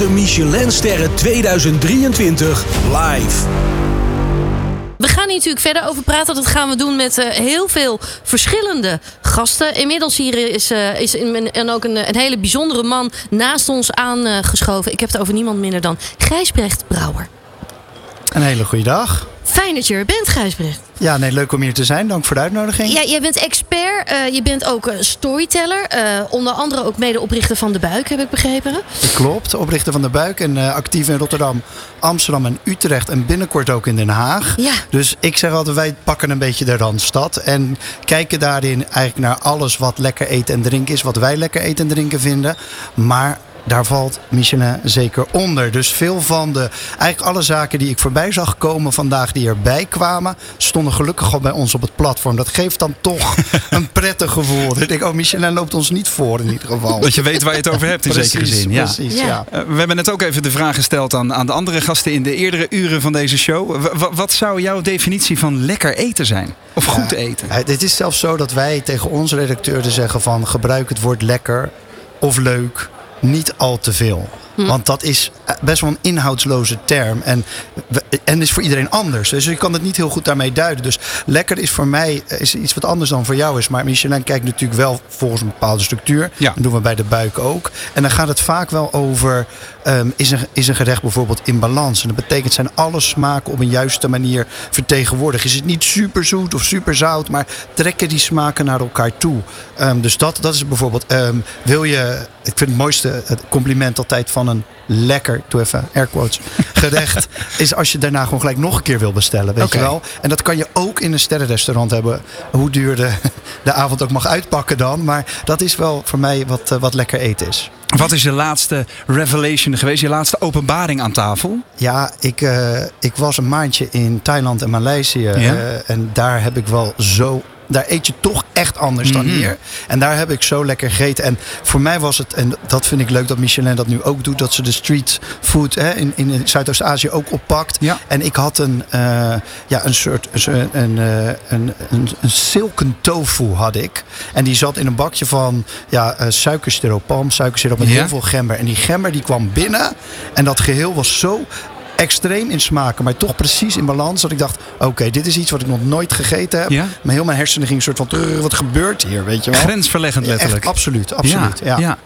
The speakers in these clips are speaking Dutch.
de Michelinsterren 2023 live. We gaan hier natuurlijk verder over praten. Dat gaan we doen met uh, heel veel verschillende gasten. Inmiddels hier is, uh, is in, en ook een, een, hele bijzondere man naast ons aangeschoven. Ik heb het over niemand minder dan Gijsbrecht Brouwer. Een hele goede dag. Fijn dat je er bent, Gijsbrecht. Ja, nee, leuk om hier te zijn. Dank voor de uitnodiging. Ja, jij bent expert. Uh, je bent ook storyteller. Uh, onder andere ook medeoprichter van De Buik, heb ik begrepen. Dat klopt, oprichter van De Buik. En uh, actief in Rotterdam, Amsterdam en Utrecht. En binnenkort ook in Den Haag. Ja. Dus ik zeg altijd, wij pakken een beetje de Randstad. En kijken daarin eigenlijk naar alles wat lekker eten en drinken is. Wat wij lekker eten en drinken vinden. Maar daar valt Michelin zeker onder. Dus veel van de, eigenlijk alle zaken die ik voorbij zag komen vandaag die erbij kwamen, stonden gelukkig al bij ons op het platform. Dat geeft dan toch een prettig gevoel. Ik denk, oh, Michelin loopt ons niet voor in ieder geval. Dat je weet waar je het over hebt in precies, zekere zin. Ja. Precies, ja. ja. Uh, we hebben net ook even de vraag gesteld aan, aan de andere gasten in de eerdere uren van deze show. W wat zou jouw definitie van lekker eten zijn? Of goed eten? Uh, het is zelfs zo dat wij tegen onze redacteuren zeggen van gebruik het woord lekker of leuk niet al te veel. Hm. Want dat is best wel een inhoudsloze term. En, en is voor iedereen anders. Dus je kan het niet heel goed daarmee duiden. Dus lekker is voor mij is iets wat anders dan voor jou is. Maar Michelin kijkt natuurlijk wel volgens een bepaalde structuur. Ja. Dat doen we bij de buik ook. En dan gaat het vaak wel over... Um, is, een, is een gerecht bijvoorbeeld in balans? En dat betekent zijn alle smaken op een juiste manier vertegenwoordigd. Is het niet super zoet of super zout, maar trekken die smaken naar elkaar toe. Um, dus dat, dat is bijvoorbeeld... Um, wil je... Ik vind het mooiste compliment altijd van een lekker, doe even air quotes, gerecht, is als je daarna gewoon gelijk nog een keer wil bestellen, weet okay. je wel. En dat kan je ook in een sterrenrestaurant hebben, hoe duur de, de avond ook mag uitpakken dan. Maar dat is wel voor mij wat, wat lekker eten is. Wat is je laatste revelation geweest, je laatste openbaring aan tafel? Ja, ik, uh, ik was een maandje in Thailand en Maleisië Ja? uh, en daar heb ik wel zo daar eet je toch echt anders dan Mhm. hier. En daar heb ik zo lekker gegeten. En voor mij was het, en dat vind ik leuk dat Michelin dat nu ook doet, dat ze de street food hè, in, in Zuidoost-Azië ook oppakt. Ja. En ik had een, uh, ja, een soort, een, een, een, een, een silken tofu had ik. En die zat in een bakje van ja, uh, suikersiroop, palmsuikersiroop met Ja. heel veel gember. En die gember die kwam binnen en dat geheel was zo extreem in smaken, maar toch precies in balans. Dat ik dacht, oké, okay, dit is iets wat ik nog nooit gegeten heb. Ja? Maar heel mijn hersenen gingen een soort van, wat gebeurt hier, weet je wel? Grensverleggend letterlijk. Echt, absoluut, absoluut. Ja, ja. ja.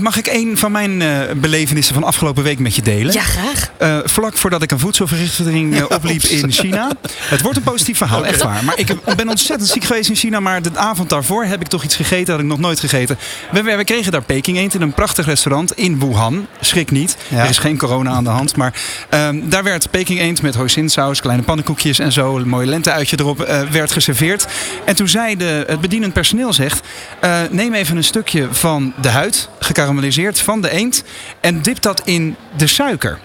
Mag ik een van mijn uh, belevenissen van afgelopen week met je delen? Ja, graag. Uh, vlak voordat ik een voedselvergiftiging uh, opliep in China. Het wordt een positief verhaal, okay. echt waar. Maar ik ben ontzettend ziek geweest in China. Maar de avond daarvoor heb ik toch iets gegeten dat ik nog nooit gegeten. We, we kregen daar Peking eend in een prachtig restaurant in Wuhan. Schrik niet, ja. er is geen corona aan de hand. Maar um, daar werd Peking eend met hoisinsaus, kleine pannenkoekjes en zo. Een mooi lenteuitje erop uh, werd geserveerd. En toen zei de, het bedienend personeel zegt... Uh, neem even een stukje van de huid, gekarameliseerd, van de eend... en dip dat in de suiker.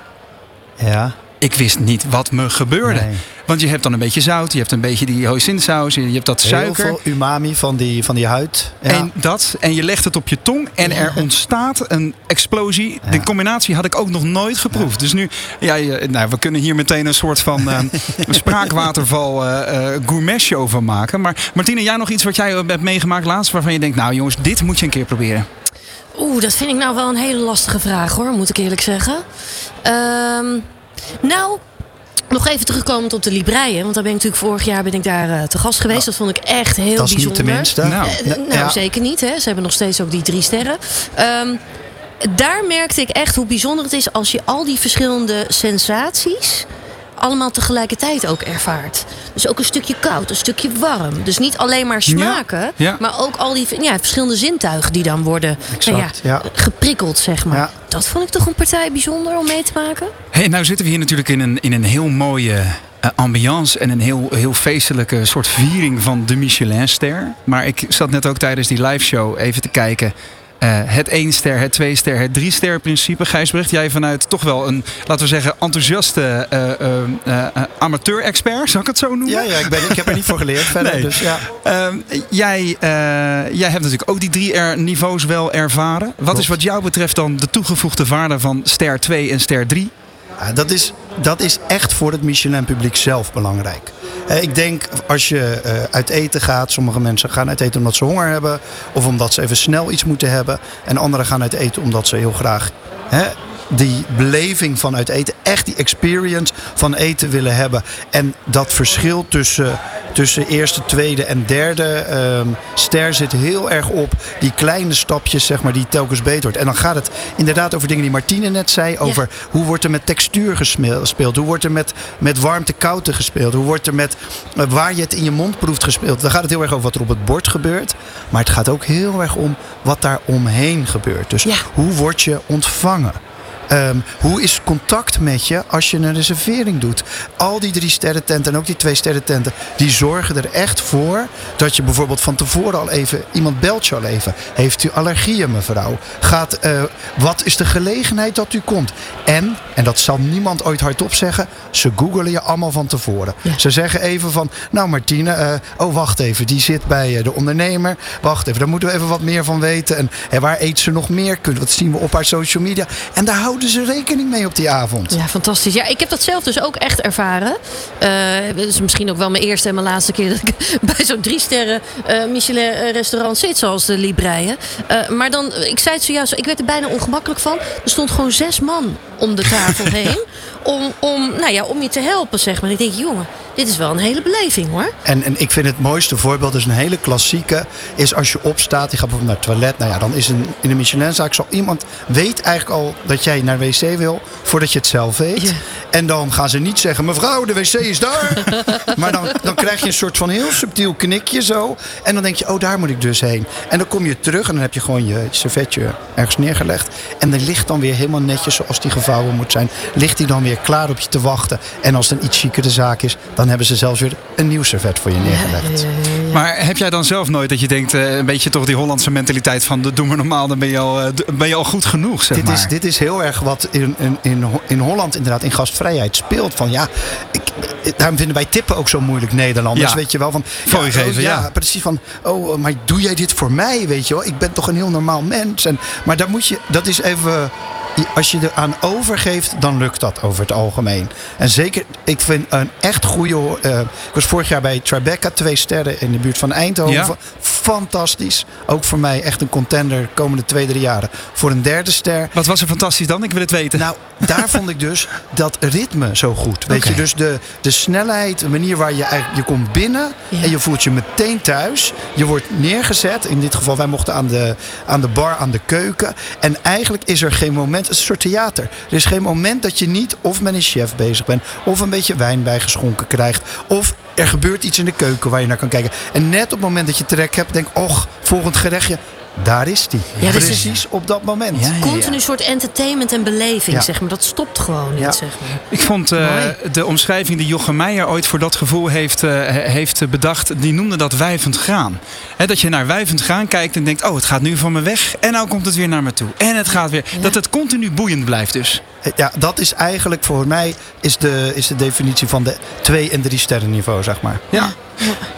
Ja. Ik wist niet wat me gebeurde. Nee. Want je hebt dan een beetje zout, je hebt een beetje die hoisinsaus, je hebt dat suiker. Heel veel umami van die, van die huid. Ja. En dat, en je legt het op je tong en er ontstaat een explosie. Ja. De combinatie had ik ook nog nooit geproefd. Dus nu, ja, nou, we kunnen hier meteen een soort van uh, spraakwaterval uh, uh, gourmet show van maken. Maar Martine, jij nog iets wat jij hebt meegemaakt laatst waarvan je denkt, nou jongens, dit moet je een keer proberen. Oeh, dat vind ik nou wel een hele lastige vraag hoor, moet ik eerlijk zeggen. Um, nou, nog even terugkomend op de Libreien. Want daar ben ik natuurlijk vorig jaar ben ik daar uh, te gast geweest. Dat vond ik echt heel dat is bijzonder. Niet tenminste. Nou, uh, nou ja. zeker niet. Hè. Ze hebben nog steeds ook die drie sterren. Um, daar merkte ik echt hoe bijzonder het is als je al die verschillende sensaties allemaal tegelijkertijd ook ervaart. Dus ook een stukje koud, een stukje warm. Dus niet alleen maar smaken, ja, ja. maar ook al die ja, verschillende zintuigen die dan worden exact, nou ja, geprikkeld, zeg maar. Dat vond ik toch een partij bijzonder om mee te maken. Hey, nou zitten we hier natuurlijk in een, in een heel mooie uh, ambiance en een heel, heel feestelijke soort viering van de Michelinster. Maar ik zat net ook tijdens die live show even te kijken. Uh, het 1 ster, het 2 ster, het 3 ster principe. Gijsbrecht, jij vanuit toch wel een, laten we zeggen, enthousiaste uh, uh, amateur-expert, zou ik het zo noemen? Ja, ja ik, ben, ik heb er niet voor geleerd verder. Nee. Dus, ja. jij, jij hebt natuurlijk ook die 3 niveaus wel ervaren. Wat Klopt. is wat jou betreft dan de toegevoegde waarde van ster 2 en ster 3? Ja, dat, is, dat is echt voor het Michelin-publiek zelf belangrijk. Uh, ik denk als je uh, uit eten gaat, sommige mensen gaan uit eten omdat ze honger hebben of omdat ze even snel iets moeten hebben. En anderen gaan uit eten omdat ze heel graag hè, die beleving van uit eten, echt die experience van eten willen hebben. En dat verschil tussen, tussen eerste, tweede en derde ehm, ster zit heel erg op die kleine stapjes, zeg maar, die telkens beter wordt. En dan gaat het inderdaad over dingen die Martine net zei, over hoe wordt er met textuur gespeeld, hoe wordt er met, met warmte-koude gespeeld, hoe wordt er met eh, waar je het in je mond proeft gespeeld. Dan gaat het heel erg over wat er op het bord gebeurt, maar het gaat ook heel erg om wat daar omheen gebeurt. Dus Ja. hoe word je ontvangen? Ehm, hoe is contact met je als je een reservering doet? Al die drie sterrententen en ook die twee sterrententen, die zorgen er echt voor dat je bijvoorbeeld van tevoren al even, iemand belt je al even. Heeft u allergieën, mevrouw? Gaat, eh, wat is de gelegenheid dat u komt? En, en dat zal niemand ooit hardop zeggen, ze googelen je allemaal van tevoren. Ze zeggen even van, nou Martine, eh, oh wacht even, die zit bij eh, de ondernemer. Wacht even, daar moeten we even wat meer van weten. En, en waar eet ze nog meer? Kunnen- Wat zien we op haar social media? En daar houden ze rekening mee op die avond. Ja, fantastisch. Ja, ik heb dat zelf dus ook echt ervaren. Eh, Het is misschien ook wel mijn eerste en mijn laatste keer dat ik bij zo'n drie sterren eh, Michelin eh, restaurant zit, zoals de Libreien. Eh, maar dan, ik zei het zojuist, ik werd er bijna ongemakkelijk van. Er stond gewoon zes man om de tafel heen. Om, om, nou ja, om je te helpen, zeg maar. Ik denk, jongen, dit is wel een hele beleving hoor. En, en ik vind het mooiste voorbeeld, dus een hele klassieke, is als je opstaat, je gaat bijvoorbeeld naar het toilet. Nou ja, dan is een, in een Michelinzaak zal iemand weet eigenlijk al dat jij naar wc wil voordat je het zelf weet. Ja. En dan gaan ze niet zeggen, mevrouw, de wc is daar. maar dan, dan krijg je een soort van heel subtiel knikje zo. En dan denk je, oh, daar moet ik dus heen. En dan kom je terug en dan heb je gewoon je servetje ergens neergelegd. En er ligt dan weer helemaal netjes zoals die gevouwen moet zijn. Ligt die dan weer klaar op je te wachten. En als het een iets chicere zaak is, dan hebben ze zelfs weer een nieuw servet voor je neergelegd. Maar heb jij dan zelf nooit dat je denkt, eh, een beetje toch die Hollandse mentaliteit van "Dat doe maar normaal, dan ben je al, eh, ben je al goed genoeg, zeg Dit maar. is, dit is heel erg wat in, in, in, Ho- in Holland inderdaad in gastvrijheid speelt. Van ja, ik, daarom vinden wij tippen ook zo moeilijk Nederlanders. Ja. Weet je wel van. Ja, geven, oh, ja. precies van. Oh, maar doe jij dit voor mij? Weet je wel, ik ben toch een heel normaal mens. En, maar daar moet je, dat is even. Als je eraan overgeeft, dan lukt dat over het algemeen. En zeker, ik vind een echt goede. eh, ik was vorig jaar bij Tribeca, twee sterren in de buurt van Eindhoven. Ja. Fantastisch. Ook voor mij echt een contender de komende twee, drie jaren. Voor een derde ster. Wat was er fantastisch dan? Ik wil het weten. Nou, daar vond ik dus dat ritme zo goed. Weet je, dus de, de snelheid, de manier waar je eigenlijk, je komt binnen Ja. en je voelt je meteen thuis. Je wordt neergezet. In dit geval, wij mochten aan de, aan de bar, aan de keuken. En eigenlijk is er geen moment, het is een soort theater. Er is geen moment dat je niet of met een chef bezig bent, of een beetje wijn bijgeschonken krijgt, of er gebeurt iets in de keuken waar je naar kan kijken. En net op het moment dat je trek hebt, denk och, volgend gerechtje. Daar is die. Ja, dus- Precies op dat moment. Ja, ja. Continu soort entertainment en beleving, Ja. zeg maar. Dat stopt gewoon niet, Ja. zeg maar. Ik vond eh, de omschrijving die Jochem Meijer ooit voor dat gevoel heeft, eh, he- heeft bedacht, die noemde dat wijvend graan. Hè, dat je naar wijvend graan kijkt en denkt, oh het gaat nu van me weg en nou komt het weer naar me toe. En het gaat weer, dat het continu boeiend blijft dus. Ja, dat is eigenlijk voor mij is de, is de definitie van de twee- en drie sterren niveau, zeg maar. Ja.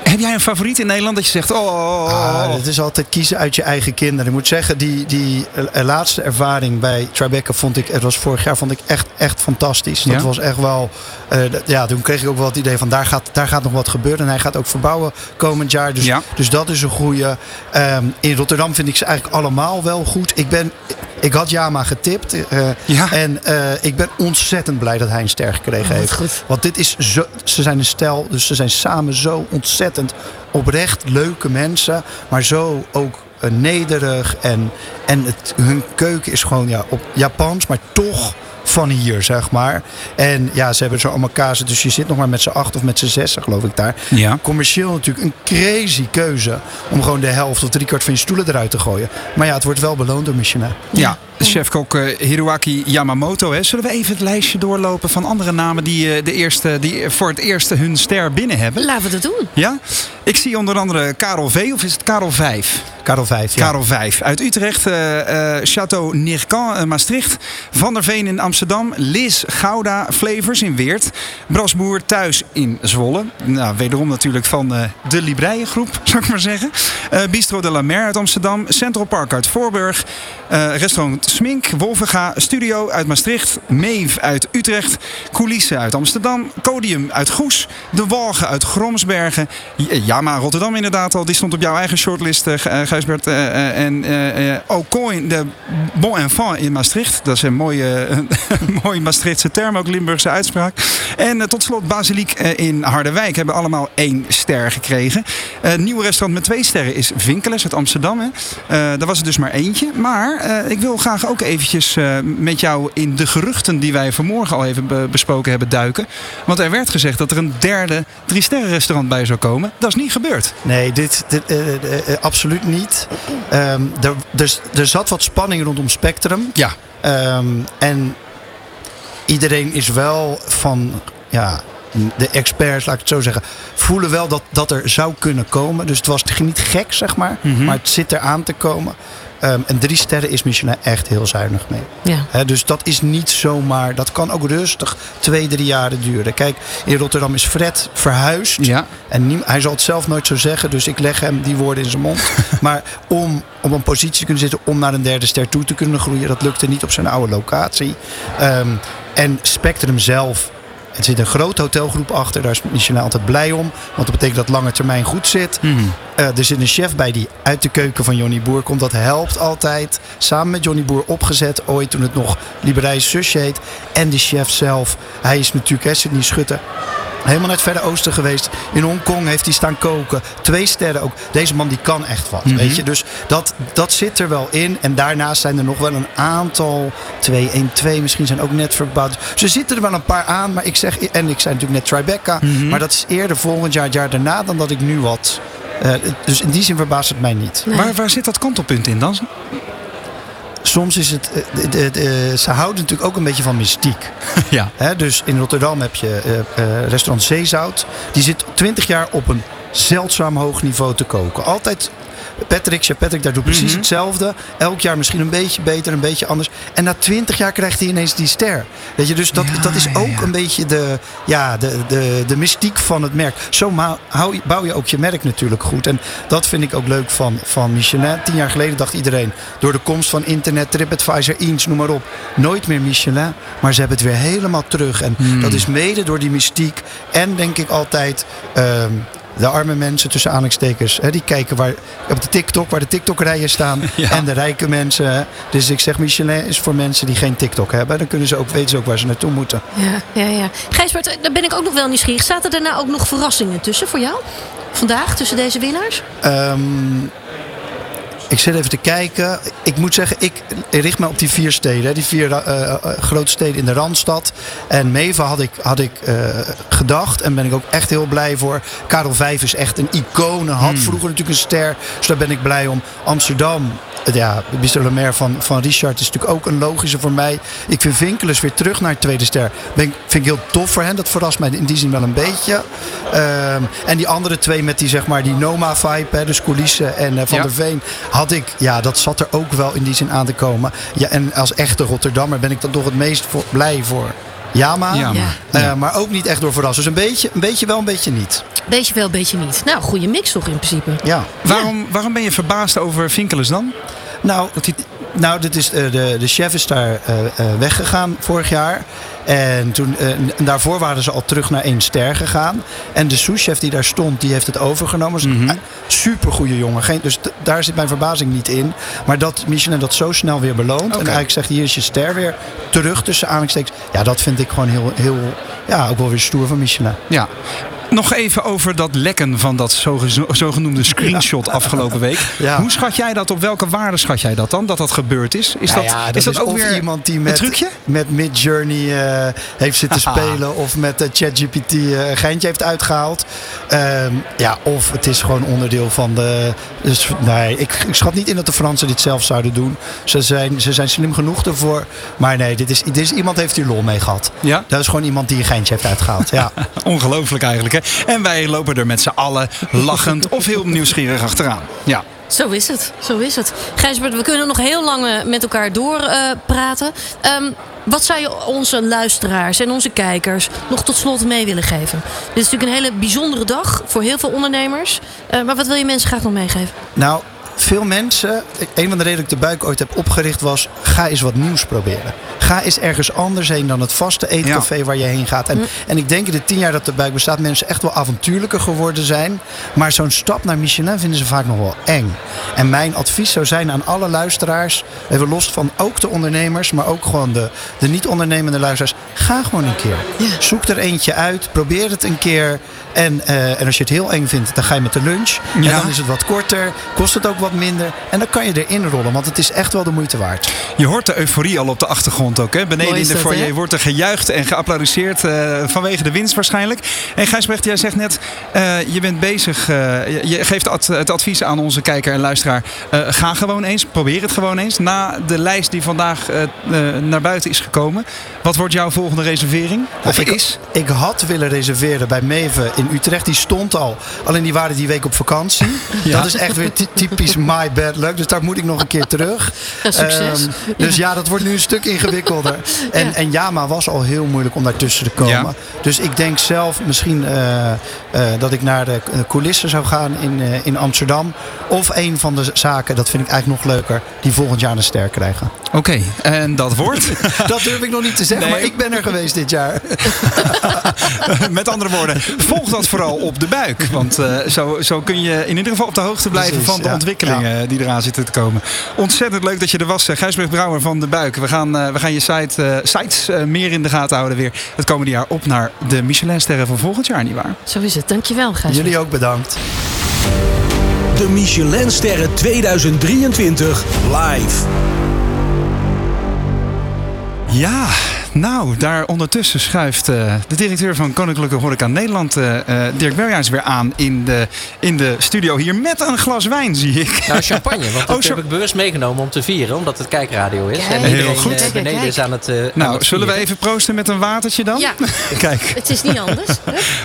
Heb jij een favoriet in Nederland dat je zegt, oh, oh, oh, Ah, oh. het is altijd kiezen uit je eigen kinderen. Ik moet zeggen, die, die eh, laatste ervaring bij Tribeca vond ik, het was vorig jaar, vond ik echt, echt fantastisch. Dat Ja? was echt wel, eh, ja, toen kreeg ik ook wel het idee van daar gaat, daar gaat nog wat gebeuren. En hij gaat ook verbouwen komend jaar. Dus, Ja. dus dat is een goede. Ehm, in Rotterdam vind ik ze eigenlijk allemaal wel goed. Ik ben, ik had Jama getipt. eh, Ja. En eh, ik ben ontzettend blij dat hij een ster gekregen Oh, heeft. goed. Want dit is zo, ze zijn een stel, dus ze zijn samen zo ontzettend oprecht leuke mensen, maar zo ook eh, nederig en, en het, hun keuken is gewoon ja, op Japans, maar toch van hier, zeg maar. En ja, ze hebben zo allemaal kazen, dus je zit nog maar met z'n acht of met z'n zessen, geloof ik daar. Ja. Commercieel natuurlijk een crazy keuze om gewoon de helft of driekwart van je stoelen eruit te gooien. Maar ja, het wordt wel beloond door Michelin. Ja, chefkok eh, Hiroaki Yamamoto. Hè. Zullen we even het lijstje doorlopen van andere namen die, eh, de eerste, die voor het eerst hun ster binnen hebben? Laten we dat doen. Ja? Ik zie onder andere Karel V. Of is het Karel 5? Karel 5, ja. Karel 5. Uit Utrecht. eh eh Château Nircan in Maastricht. Van der Veen in Amsterdam. Liz Gouda Flavors in Weert. Brasboer thuis in Zwolle. Nou, wederom natuurlijk van eh, de Libreiengroep, zou ik maar zeggen. Eh, Bistro de la Mer uit Amsterdam. Central Park uit Voorburg. Eh, restaurant Smink, Wolvenga, Studio uit Maastricht. Meef uit Utrecht. Coulisse uit Amsterdam. Codium uit Goes. De Walgen uit Gromsbergen. Jama Rotterdam inderdaad al. Die stond op jouw eigen shortlist, eh, eh, Gijsbert. eh, eh, en eh eh, Au Coin de Bon Enfant in Maastricht. Dat is een mooie, een mooie Maastrichtse term, ook Limburgse uitspraak. En tot slot Basiliek in Harderwijk hebben allemaal één ster gekregen. Het nieuwe restaurant met twee sterren is Vinkeles uit Amsterdam. Hè. Daar was er dus maar eentje. Maar ik wil graag ook eventjes met jou in de geruchten die wij vanmorgen al even be- besproken hebben duiken. Want er werd gezegd dat er een derde drie sterren restaurant bij zou komen. Dat is niet gebeurd. Nee, dit, dit absoluut niet. Ehm, er, er, er zat wat spanning rondom Spectrum. Ja. Ehm, en iedereen is wel van, ja, de experts, laat ik het zo zeggen, voelen wel dat dat er zou kunnen komen. Dus het was niet gek, zeg maar, Mhm. maar het zit er aan te komen. Ehm, en drie sterren is Michelin echt heel zuinig mee. Ja. Hè, dus dat is niet zomaar, dat kan ook rustig twee, drie jaren duren. Kijk, in Rotterdam is Fred verhuisd. Ja. En hij zal het zelf nooit zo zeggen, dus ik leg hem die woorden in zijn mond. maar om op een positie te kunnen zitten om naar een derde ster toe te kunnen groeien, dat lukte niet op zijn oude locatie. Ehm, en Spectrum zelf. Er zit een grote hotelgroep achter, daar is Michelin altijd blij om. Want dat betekent dat lange termijn goed zit. Mhm. Eh, er zit een chef bij die uit de keuken van Johnny Boer komt. Dat helpt altijd. Samen met Johnny Boer opgezet. Ooit toen het nog Liberijs Zusje heet. En de chef zelf. Hij is natuurlijk hè, Sidney Schutte. Helemaal naar het Verre Oosten geweest. In Hongkong heeft hij staan koken. Twee sterren ook. Deze man die kan echt wat. Weet je? Dus dat, dat zit er wel in. En daarnaast zijn er nog wel een aantal. 2, 1, 2 misschien zijn ook net verbouwd. Er zitten er wel een paar aan. Maar ik zeg, en ik zei natuurlijk net Tribeca. Maar dat is eerder volgend jaar, het jaar daarna. Dan dat ik nu wat. eh, dus in die zin verbaast het mij niet. Nee. Waar, waar zit dat kantelpunt in dan? Soms is het. eh, de- de- de- ze houden natuurlijk ook een beetje van mystiek. ja. Dus in Rotterdam heb je eh, eh, restaurant Zeezout. Die zit 20 jaar op een zeldzaam hoog niveau te koken. Altijd Patrick, chef Patrick, daar doet precies Mhm. hetzelfde. Elk jaar misschien een beetje beter, een beetje anders. En na 20 jaar krijgt hij ineens die ster. Weet je, dus dat, Ja, dat is ja, ook ja. een beetje de, ja, de, de, de mystiek van het merk. Zo hou bouw je ook je merk natuurlijk goed. En dat vind ik ook leuk van, van Michelin. Tien jaar geleden dacht iedereen, door de komst van internet, TripAdvisor, Eens, noem maar op. Nooit meer Michelin, maar ze hebben het weer helemaal terug. En Hmm. dat is mede door die mystiek. En denk ik altijd... ehm, de arme mensen tussen aanhalingstekens, hè, die kijken waar, op de TikTok, waar de TikTok-rijen staan. Ja. En de rijke mensen. hè. Dus ik zeg, Michelin is voor mensen die geen TikTok hebben. Dan kunnen ze ook, weten ze ook waar ze naartoe moeten. Ja, ja, ja. Gijsbert, eh, daar ben ik ook nog wel nieuwsgierig. Zaten er daarna ook nog verrassingen tussen voor jou? Vandaag, tussen deze winnaars? Ehm, ik zit even te kijken. Ik moet zeggen, ik richt me op die vier steden. Die vier eh, eh, grote steden in de Randstad. En Meva had ik, had ik eh, gedacht. En ben ik ook echt heel blij voor. Karel Vijf is echt een icoon. Had vroeger natuurlijk een ster. Dus daar ben ik blij om. Amsterdam. Ja, Bistro Le Maire van, van Richard is natuurlijk ook een logische voor mij. Ik vind Vinkelus weer terug naar tweede ster. Ben, vind ik heel tof voor hen. Dat verrast mij in die zin wel een beetje. Ehm, en die andere twee met die, zeg maar, die Noma-vibe. Dus coulissen en eh, Van Ja. der Veen. Had ik, ja, dat zat er ook wel in die zin aan te komen. Ja, en als echte Rotterdammer ben ik dan toch het meest voor, blij voor Jama. Ja, Ja. maar- Eh, maar ook niet echt door verrassen. Dus een beetje, een beetje wel, een beetje niet. Beetje wel, beetje niet. Nou, goede mix toch in principe. Ja. Waarom, waarom ben je verbaasd over Vinkelus dan? Nou, Dat hij... nou dit is, eh, de, de chef is daar eh, eh, weggegaan vorig jaar. En, toen, eh, en daarvoor waren ze al terug naar één ster gegaan. En de souschef die daar stond, die heeft het overgenomen. Super goede jongen. Geen, dus daar zit mijn verbazing niet in. Maar dat Michelin dat zo snel weer beloont. En eigenlijk zegt, hier is je ster weer terug tussen aanhalingstekens. Ja, dat vind ik gewoon heel, heel ja, ook wel weer stoer van Michelin. Ja. Nog even over dat lekken van dat zoge- zogenoemde screenshot afgelopen week. Ja. Hoe schat jij dat? Op welke waarde schat jij dat dan? Dat dat gebeurd is? Is Nou dat, ja, is dat ook weer iemand die met, trucje? met Midjourney eh, heeft zitten spelen of met eh, ChatGPT eh, een geintje heeft uitgehaald. Ehm, ja, of het is gewoon onderdeel van de. Dus, nee, ik, ik schat niet in dat de Fransen dit zelf zouden doen. Ze zijn, ze zijn slim genoeg ervoor. Maar nee, dit is, dit is, iemand heeft hier lol mee gehad. Ja? Dat is gewoon iemand die een geintje heeft uitgehaald. Ja. Ongelooflijk eigenlijk. En wij lopen er met z'n allen lachend of heel nieuwsgierig achteraan. Ja. Zo is het, zo is het. Gijsbert, we kunnen nog heel lang eh, met elkaar doorpraten. praten. Ehm, wat zou je onze luisteraars en onze kijkers nog tot slot mee willen geven? Dit is natuurlijk een hele bijzondere dag voor heel veel ondernemers. Eh, maar wat wil je mensen graag nog meegeven? Nou, veel mensen, een van de redenen dat ik de buik ooit heb opgericht was, ga eens wat nieuws proberen. Ga eens ergens anders heen dan het vaste eetcafé waar je heen gaat. En, en ik denk in de tien jaar dat de buik bestaat, mensen echt wel avontuurlijker geworden zijn. Maar zo'n stap naar Michelin vinden ze vaak nog wel eng. En mijn advies zou zijn aan alle luisteraars, even los van ook de ondernemers, maar ook gewoon de, de niet-ondernemende luisteraars. Ga gewoon een keer. Zoek er eentje uit, probeer het een keer. En, eh, en als je het heel eng vindt, dan ga je met de lunch. En dan is het wat korter, kost het ook wat minder. En dan kan je erin rollen, want het is echt wel de moeite waard. Je hoort de euforie al op de achtergrond ook. Hè? Beneden in de foyer hè? wordt er gejuicht en geapplaudisseerd eh, vanwege de winst waarschijnlijk. En Gijsbrecht, jij zegt net, eh, je bent bezig, eh, je- geeft ad- het advies aan onze kijker en luisteraar. ga gewoon eens, probeer het gewoon eens. Na de lijst die vandaag naar buiten is gekomen. Wat wordt jouw volgende reservering? Of ik, is? ik had willen reserveren bij Meven in Utrecht. Die stond al. Alleen die waren die week op vakantie. Dat is echt weer ty- typisch my bad luck. Dus daar moet ik nog een keer terug. Ja, succes. Ehm, dus ja. dat wordt nu een stuk ingewikkelder. En, en Jama was al heel moeilijk om daartussen te komen. Ja. Dus ik denk zelf misschien eh, eh, dat ik naar de coulissen zou gaan in, eh, in Amsterdam. Of een van de zaken, dat vind ik eigenlijk nog leuker, die volgend jaar een ster krijgen. Oké, en dat wordt? Dat durf ik nog niet te zeggen, Nee. maar ik ben er geweest dit jaar. Met andere woorden, volg dat vooral op de buik. Want eh, zo, zo kun je in ieder geval op de hoogte blijven Precies, van de ja. ontwikkelingen die eraan zitten te komen. Ontzettend leuk dat je er was, eh, Gijsbrecht Brouwer van de Buik. We gaan, eh, we gaan je site, eh, sites eh, meer in de gaten houden weer het komende jaar op naar de Michelinsterren van volgend jaar, nietwaar? Zo is het. Dankjewel, Gijs. Jullie ook bedankt. De Michelinsterren 2023 live. Ja, nou, daar ondertussen schuift eh, de directeur van Koninklijke Horeca Nederland, eh, eh, Dirk Beljaars, weer aan in de, in de studio hier met een glas wijn, zie ik. Nou, champagne. Want dat Oh, heb ik bewust meegenomen om te vieren. Omdat het kijkradio is. Kijk. En Heel iedereen goed. kijk, beneden kijk. is aan het aan Nou, het zullen we even proosten met een watertje dan? Ja, Kijk. het is niet anders.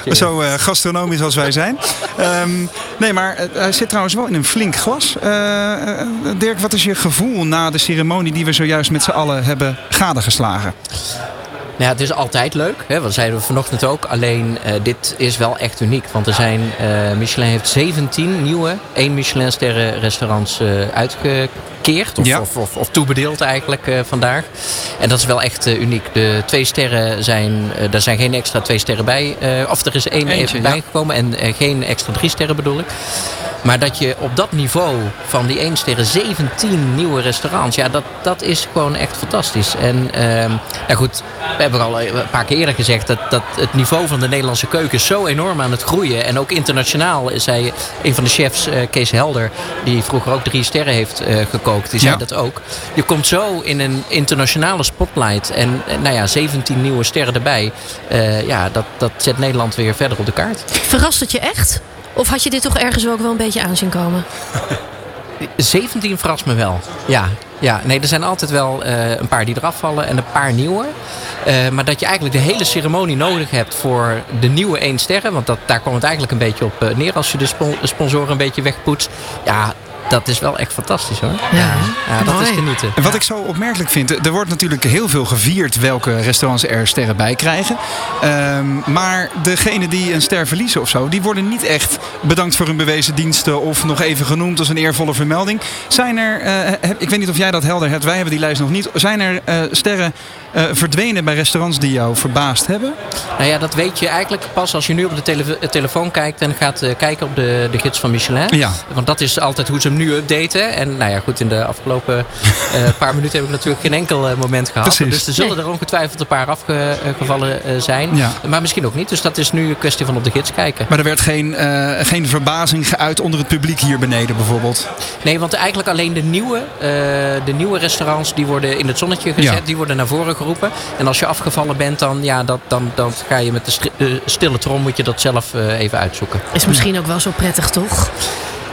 Zo eh, gastronomisch als wij zijn. Ehm, nee, maar hij zit trouwens wel in een flink glas. Dirk, wat is je gevoel na de ceremonie die we zojuist met z'n allen hebben gadegeslagen? Nou het is altijd leuk. Hè? Dat zeiden we vanochtend ook. Alleen eh, dit is wel echt uniek. Want er zijn, eh, Michelin heeft 17 nieuwe 1 Michelin sterren restaurants eh, uitgekeerd. Of, Ja. of, of, of toebedeeld eigenlijk eh, vandaag. En dat is wel echt eh, uniek. De twee sterren zijn, eh daar zijn geen extra twee sterren bij. of er is één Eentje, even ja. bijgekomen. En geen extra drie sterren bedoel ik. Maar dat je op dat niveau van die 1 sterren 17 nieuwe restaurants, ja, dat, dat is gewoon echt fantastisch. En ehm nou goed, we hebben al een paar keer eerder gezegd dat, dat het niveau van de Nederlandse keuken zo enorm aan het groeien. En ook internationaal zei een van de chefs, Kees Helder, die vroeger ook drie sterren heeft eh, gekookt, die zei Ja. dat ook. Je komt zo in een internationale spotlight en eh, nou ja, 17 nieuwe sterren erbij. Eh, ja, dat, dat zet Nederland weer verder op de kaart. Verrast het je echt? Of had je dit toch ergens ook wel een beetje aanzien komen? 17 verrast me wel. Ja, ja. nee, er zijn altijd wel eh, een paar die eraf vallen en een paar nieuwe. Eh, maar dat je eigenlijk de hele ceremonie nodig hebt voor de nieuwe 1 sterren. Want dat, daar komt het eigenlijk een beetje op neer als je de sponsoren een beetje wegpoetst. Ja, dat is wel echt fantastisch hoor. Ja, ja dat is genieten. En wat ik zo opmerkelijk vind, er wordt natuurlijk heel veel gevierd welke restaurants er sterren bij krijgen. Ehm, maar degene die een ster verliezen of zo, die worden niet echt bedankt voor hun bewezen diensten of nog even genoemd als een eervolle vermelding. Zijn er, eh, heb- ik weet niet of jij dat helder hebt, wij hebben die lijst nog niet. Zijn er eh, sterren eh, verdwenen bij restaurants die jou verbaasd hebben? Nou ja, dat weet je eigenlijk pas als je nu op de tele- telefoon kijkt en gaat kijken op de, de gids van Michelin. Ja. Want dat is altijd hoe ze hem nu updaten. En nou ja, goed, in de afgelopen eh, paar minuten heb ik natuurlijk geen enkel eh, moment gehad. Precies. Dus er zullen er ongetwijfeld een paar afgevallen eh, zijn. Ja. Maar misschien ook niet. Dus dat is nu een kwestie van op de gids kijken. Maar er werd geen, eh, geen verbazing geuit onder het publiek hier beneden bijvoorbeeld. Nee, want eigenlijk alleen de nieuwe, eh, de nieuwe restaurants die worden in het zonnetje gezet. Ja. Die worden naar voren geroepen. En als je afgevallen bent, dan, ja, dat, dan, dan ga je met de eh, stille trom moet je dat zelf eh, even uitzoeken. Is misschien ook wel zo prettig, toch?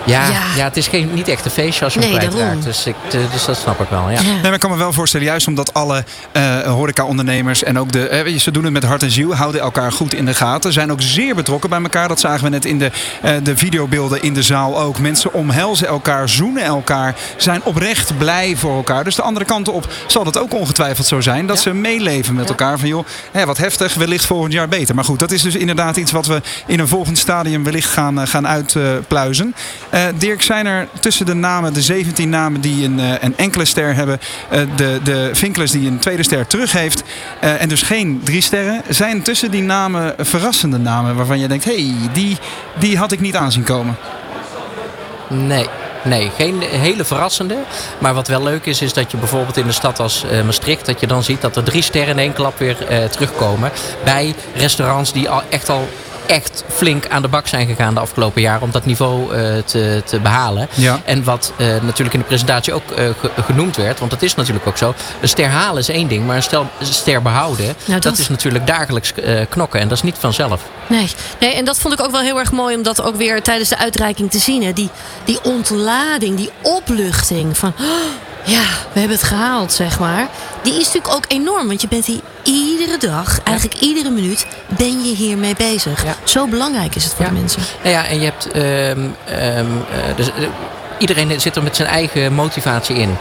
Ja, Ja. ja. het is geen, niet echt een feestje als je hem Nee, kwijtraakt. daarom. Dus, ik, dus dat snap ik wel, ja. Nee, maar ik kan me wel voorstellen, juist omdat alle eh horeca-ondernemers en ook de. je, ze doen het met hart en ziel, houden elkaar goed in de gaten. Zijn ook zeer betrokken bij elkaar. Dat zagen we net in de, eh, de videobeelden in de zaal ook. Mensen omhelzen elkaar, zoenen elkaar, zijn oprecht blij voor elkaar. Dus de andere kant op zal dat ook ongetwijfeld zo zijn. Dat Ja. ze meeleven met Ja. elkaar. Van joh, hè, wat heftig, wellicht volgend jaar beter. Maar goed, dat is dus inderdaad iets wat we in een volgend stadium wellicht gaan, gaan uitpluizen. Uh, Dirk, zijn er tussen de namen, de 17 namen die een, uh, een enkele ster hebben, uh, de, de Vinklers die een tweede ster terug heeft en dus geen drie sterren, zijn tussen die namen verrassende namen waarvan je denkt, hé, hey, die, die had ik niet aanzien komen? Nee, Nee, geen hele verrassende. Maar wat wel leuk is, is dat je bijvoorbeeld in een stad als Maastricht... dat je dan ziet dat er drie sterren in één klap weer terugkomen. Bij restaurants die al echt al echt flink aan de bak zijn gegaan de afgelopen jaren om dat niveau uh, te, te behalen. Ja. En wat uh, natuurlijk in de presentatie ook uh, genoemd werd, want dat is natuurlijk ook zo. Een ster halen is één ding, maar een, stel, een ster behouden, nou, dat... dat... is natuurlijk dagelijks knokken en dat is niet vanzelf. Nee. nee, en dat vond ik ook wel heel erg mooi om dat ook weer tijdens de uitreiking te zien. Hè. Die, die ontlading, die opluchting van. Oh, ja, we hebben het gehaald, zeg maar. Die is natuurlijk ook enorm, want je bent hier iedere dag, eigenlijk iedere minuut, ben je hiermee bezig. Zo belangrijk is het voor de mensen. Nou ja, en je hebt. ehm, ehm, eh, dus, eh, iedereen zit er met zijn eigen motivatie in.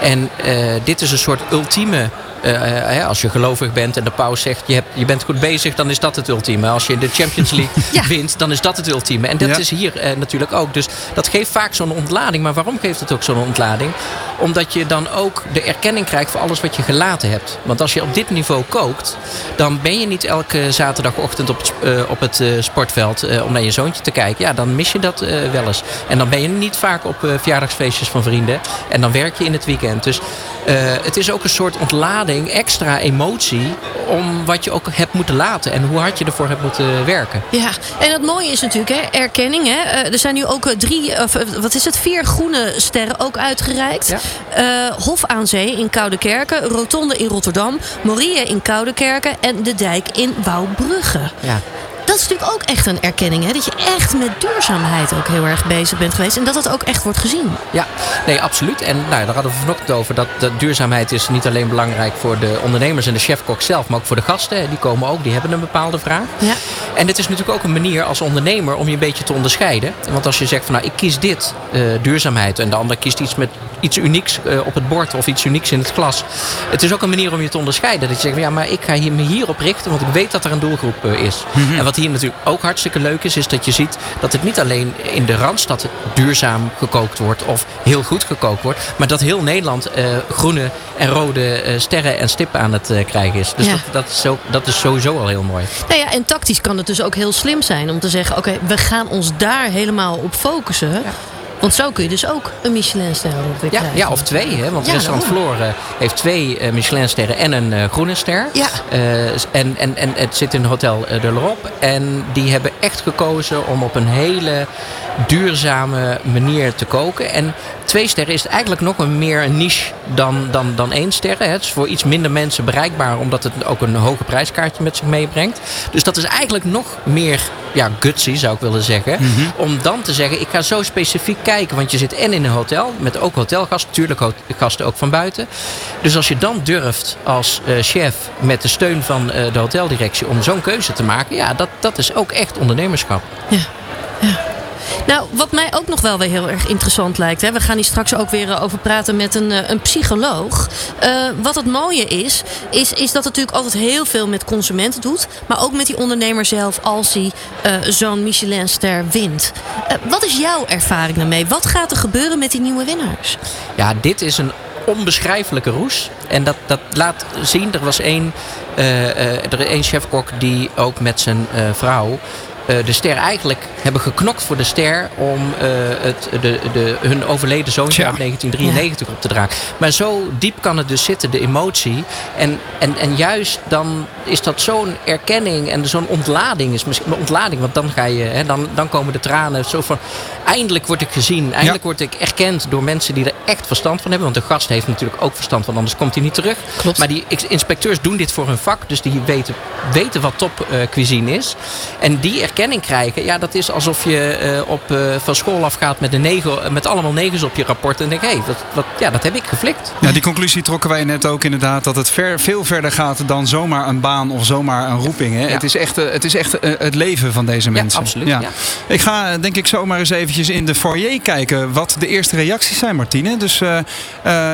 En eh, dit is een soort ultieme. Eh, hè, als je gelovig bent en de paus zegt je, hebt, je bent goed bezig, dan is dat het ultieme. Als je de Champions League Ja. wint, dan is dat het ultieme. En dat Ja. is hier eh, natuurlijk ook. Dus dat geeft vaak zo'n ontlading. Maar waarom geeft het ook zo'n ontlading? Omdat je dan ook de erkenning krijgt voor alles wat je gelaten hebt. Want als je op dit niveau kookt, dan ben je niet elke zaterdagochtend op het, eh, op het eh, sportveld eh, om naar je zoontje te kijken. Ja, dan mis je dat eh, wel eens. En dan ben je niet vaak op eh, verjaardagsfeestjes van vrienden. En dan werk je in het weekend. Dus eh, het is ook een soort ontlading, extra emotie. Om wat je ook hebt moeten laten. En hoe hard je ervoor hebt moeten werken. Ja, en het mooie is natuurlijk, hè, erkenning. Hè. Eh, er zijn nu ook eh, drie, of, eh, wat is het, vier groene sterren ook uitgereikt. Ja. Hof aan Zee in Koudekerken, Rotonde in Rotterdam, Morie in Koudekerken en De Dijk in Wouwbrugge. Ja. Dat is natuurlijk ook echt een erkenning. Hè? Dat je echt met duurzaamheid ook heel erg bezig bent geweest. En dat dat ook echt wordt gezien. Ja, nee, absoluut. En nou, daar hadden we vanochtend over. Dat, dat duurzaamheid is niet alleen belangrijk voor de ondernemers en de chefkok zelf, maar ook voor de gasten. Die komen ook, die hebben een bepaalde vraag. Ja. En dit is natuurlijk ook een manier als ondernemer om je een beetje te onderscheiden. Want als je zegt van nou, ik kies dit, eh, duurzaamheid, en de ander kiest iets met iets unieks eh, op het bord of iets unieks in het glas. Het is ook een manier om je te onderscheiden. Dat je zegt ja, maar ik ga hier, me hierop richten, want ik weet dat er een doelgroep eh, is. En wat hier natuurlijk ook hartstikke leuk is, is dat je ziet dat het niet alleen in de Randstad duurzaam gekookt wordt of heel goed gekookt wordt, maar dat heel Nederland eh, groene en rode eh, sterren en stippen aan het eh, krijgen is. Dus Ja. dat, dat, is zo, dat is sowieso al heel mooi. Nou ja, en tactisch kan het dus ook heel slim zijn om te zeggen: oké, we gaan ons daar helemaal op focussen. Want zo kun je dus ook een Michelinster weer Ja, krijgen. ja, of twee. Hè? Want Ja, restaurant. Floor eh, heeft twee eh, Michelinsterren en een eh, groene ster. Ja. Eh, en, en, en het zit in Hotel de L'Europe. En die hebben echt gekozen om op een hele duurzame manier te koken. En twee sterren is eigenlijk nog een meer een niche dan, dan, dan één sterren. Het is voor iets minder mensen bereikbaar, omdat het ook een hoger prijskaartje met zich meebrengt. Dus dat is eigenlijk nog meer ja, gutsy, zou ik willen zeggen. Om dan te zeggen, ik ga zo specifiek kijken. Want je zit en in een hotel, met ook hotelgasten. Natuurlijk gasten ook van buiten. Dus als je dan durft als eh, chef met de steun van eh, de hoteldirectie om zo'n keuze te maken. Ja, dat, dat is ook echt ondernemerschap. Nou, wat mij ook nog wel weer heel erg interessant lijkt. Hè, we gaan hier straks ook weer eh, over praten met een, eh, een psycholoog. Eh, wat het mooie is, is, is dat het natuurlijk altijd heel veel met consumenten doet. Maar ook met die ondernemer zelf als hij eh, zo'n Michelinster wint. Wat is jouw ervaring daarmee? Wat gaat er gebeuren met die nieuwe winnaars? Ja, dit is een onbeschrijfelijke roes. En dat, dat laat zien, er was één, is één chefkok die ook met zijn vrouw de ster eigenlijk hebben geknokt voor de ster om eh, het, de, de, hun overleden zoontje uit 1993 op te dragen. Maar zo diep kan het dus zitten, de emotie. En, en, en juist dan is dat zo'n erkenning en zo'n ontlading. Is misschien, ontlading, want dan, ga je, hè, dan, dan komen de tranen. Zo van, eindelijk word ik gezien. Eindelijk word ik erkend door mensen die er echt verstand van hebben. Want de gast heeft natuurlijk ook verstand van, anders komt hij niet terug. Klopt. Maar die inspecteurs doen dit voor hun vak. Dus die weten, weten wat top eh, cuisine is. En die erkenning krijgen, ja, dat is alsof je eh, op, eh, van school afgaat met, een negen, met allemaal negens op je rapport. En denk, hé, hey, wat, wat, ja, dat heb ik geflikt. Ja, die conclusie trokken wij net ook inderdaad. Dat het ver, veel verder gaat dan zomaar een baan of zomaar een roeping. Hè? Het is echt, eh, het, is echt het leven van deze mensen. absoluut, ja. Ik ga denk ik zomaar eens eventjes in de foyer kijken wat de eerste reacties zijn, Martine. Dus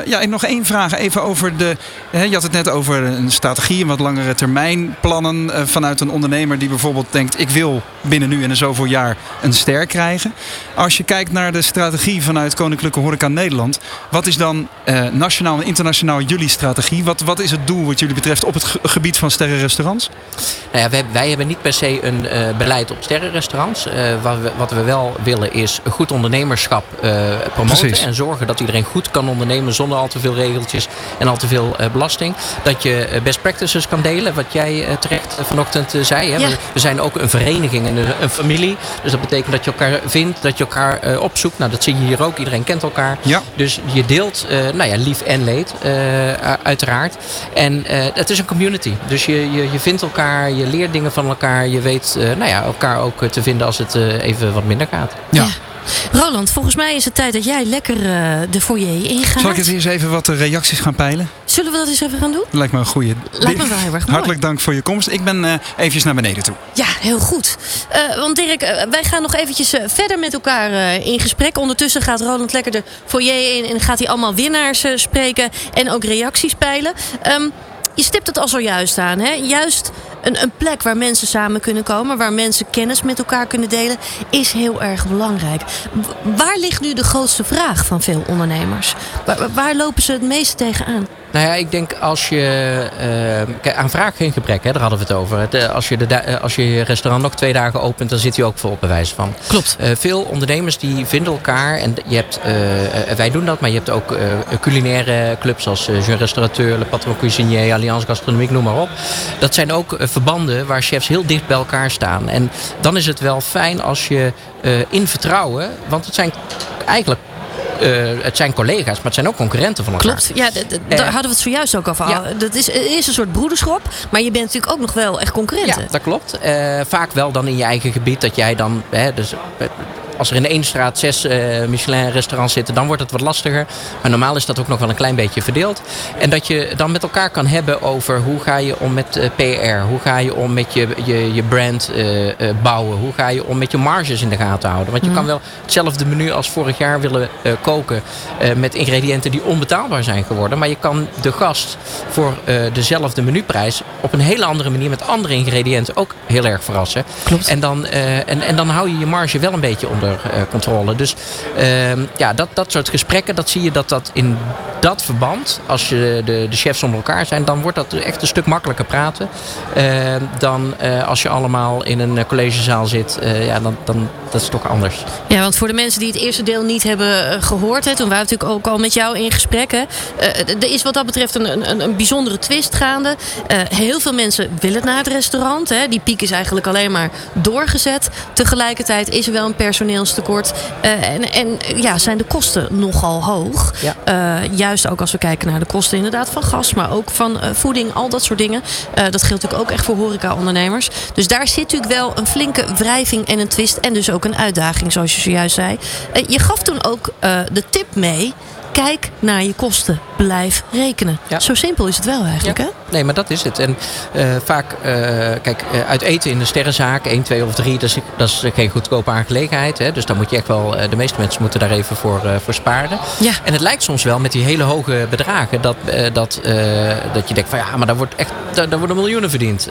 ja, ik nog één vraag even over de... Hè, je had het net over een strategie, een wat langere termijn plannen vanuit een ondernemer die bijvoorbeeld denkt... ik wil binnen nu en zoveel jaar een ster krijgen. Als je kijkt naar de strategie vanuit Koninklijke Horeca Nederland, wat is dan uh, nationaal en internationaal jullie strategie? Wat, wat is het doel wat jullie betreft op het gebied van sterrenrestaurants? Nou ja, wij, wij, hebben niet per se een uh, beleid op sterrenrestaurants. Uh, wat, we, wat, we, wel willen is goed ondernemerschap promoten Precies. en zorgen dat iedereen goed kan ondernemen zonder al te veel regeltjes en al te veel belasting. Dat je best practices kan delen, wat jij terecht vanochtend zei. Hè? Ja. We, we zijn ook een vereniging en een familie. Dus dat betekent dat je elkaar vindt, dat je elkaar uh, opzoekt. Nou, dat zie je hier ook. Iedereen kent elkaar. Ja. Dus je deelt, uh, nou ja, lief en leed, uh, uiteraard. En het is een community. Dus je, je, je vindt elkaar, je leert dingen van elkaar. Je weet nou ja, elkaar ook te vinden als het even wat minder gaat. ja. ja. Roland, volgens mij is het tijd dat jij lekker uh, de foyer ingaat. Zal ik eens even wat reacties gaan peilen? Zullen we dat eens even gaan doen? Lijkt me een goede. Lijkt me wel heel erg mooi. Hartelijk dank voor je komst. Ik ben uh, eventjes naar beneden toe. Ja, heel goed. Uh, want Dirk, wij gaan nog eventjes verder met elkaar in gesprek. Ondertussen gaat Roland lekker de foyer in en gaat hij allemaal winnaars spreken en ook reacties peilen. Um, je stipt het al zojuist aan. Hè? Juist een, een plek waar mensen samen kunnen komen, waar mensen kennis met elkaar kunnen delen, is heel erg belangrijk. Waar ligt nu de grootste vraag van veel ondernemers? Waar, lopen ze het meest tegenaan? Nou ja, ik denk als je. Uh, kijk, aan vraag geen gebrek, hè, daar hadden we het over. Eh, als, je de, eh, als je je restaurant nog twee dagen opent, dan zit hij ook vol op bewijs van. Klopt. Uh, veel ondernemers die vinden elkaar. En je hebt, uh, wij doen dat, maar je hebt ook culinaire clubs als Jean Restaurateur, Le Patron Cuisinier, Alliance Gastronomique, noem maar op. Dat zijn ook verbanden waar chefs heel dicht bij elkaar staan. En dan is het wel fijn als je in vertrouwen, want het zijn eigenlijk uh, het zijn collega's, maar het zijn ook concurrenten van elkaar. Klopt, ja, daar hadden we het zojuist ook over. Ja. Dat is, is een soort broederschap, maar je bent natuurlijk ook nog wel echt concurrenten. Ja, dat klopt. Uh, vaak wel dan in je eigen gebied dat jij dan... Hè, dus, als er in één straat zes uh, Michelin-restaurants zitten, dan wordt het wat lastiger. Maar normaal is dat ook nog wel een klein beetje verdeeld. En dat je dan met elkaar kan hebben over hoe ga je om met uh, PR, hoe ga je om met je, je, je brand uh, bouwen, hoe ga je om met je marges in de gaten houden. Want je kan wel hetzelfde menu als vorig jaar willen koken met ingrediënten die onbetaalbaar zijn geworden. Maar je kan de gast voor dezelfde menuprijs op een hele andere manier met andere ingrediënten ook heel erg verrassen. Klopt. En dan, en, en dan hou je je marge wel een beetje onder eh, controle. Dus ehm, ja, dat, dat soort gesprekken, dat zie je dat dat in dat verband, als je de, de chefs onder elkaar zijn, dan wordt dat echt een stuk makkelijker praten. Ehm, dan eh, als je allemaal in een collegezaal zit, eh, ja, dan, dan dat is toch anders. Ja, want voor de mensen die het eerste deel niet hebben gehoord, hè, toen waren we natuurlijk ook al met jou in gesprek. Hè, er is wat dat betreft een, een, een bijzondere twist gaande. heel veel mensen willen naar het restaurant. Hè. Die piek is eigenlijk alleen maar doorgezet. Tegelijkertijd is er wel een personeel personeelstekort. En en ja, zijn de kosten nogal hoog. Ja. Uh, juist ook als we kijken naar de kosten inderdaad van gas, maar ook van uh, voeding, al dat soort dingen. dat geldt natuurlijk ook echt voor horeca-ondernemers. Dus daar zit natuurlijk wel een flinke wrijving en een twist. En dus ook een uitdaging, zoals je zojuist zei. je gaf toen ook de tip mee kijk naar je kosten. Blijf rekenen. Zo simpel is het wel eigenlijk, hè? Nee, maar dat is het. En uh, vaak, uh, kijk, uh, uit eten in de sterrenzaak, 1, 2 of 3, dat is, dat is geen goedkope aangelegenheid. Hè? Dus dan moet je echt wel, de meeste mensen moeten daar even voor, voor sparen. Ja. En het lijkt soms wel met die hele hoge bedragen dat, dat, dat je denkt van ja, maar daar wordt echt daar, daar worden miljoenen verdiend.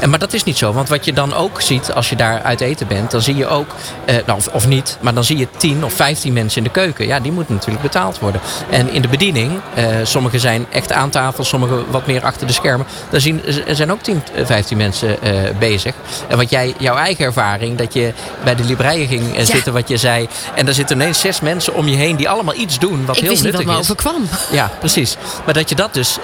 en, maar dat is niet zo. Want wat je dan ook ziet als je daar uit eten bent, dan zie je ook, nou, of, of niet, maar dan zie je 10 of 15 mensen in de keuken. Ja, die moeten natuurlijk betaald worden. En in de bediening, uh, sommige zijn echt aan tafel, sommige wat meer achter de schermen. Daar zien, er zijn ook 10, 15 mensen uh, bezig. En wat jij, jouw eigen ervaring, dat je bij de libreien ging ja. zitten, wat je zei. En daar zitten ineens zes mensen om je heen die allemaal iets doen wat Ik heel wist nuttig niet wat is. me overkwam. Ja, precies. Maar dat je dat dus,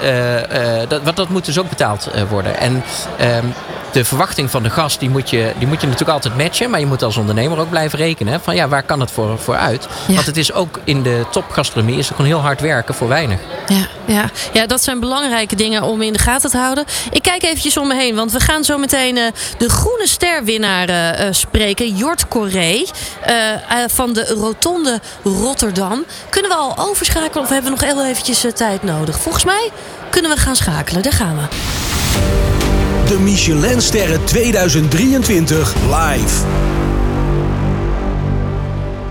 dat, wat, dat moet dus ook betaald worden. En um, de verwachting van de gast, die moet, je, die moet je natuurlijk altijd matchen. Maar je moet als ondernemer ook blijven rekenen. Van ja, waar kan het voor, voor uit? Ja. Want het is ook in de topgastronomie is het gewoon heel hard werken voor weinig. Ja, ja. ja, dat zijn belangrijke dingen om in de gaten te houden. Ik kijk eventjes om me heen, want we gaan zo meteen uh, de groene sterwinnaar uh, spreken. Jort Corré uh, van de Rotonde Rotterdam. Kunnen we al overschakelen of hebben we nog heel eventjes tijd nodig? Volgens mij kunnen we gaan schakelen. Daar gaan we. De Michelinsterren 2023 live.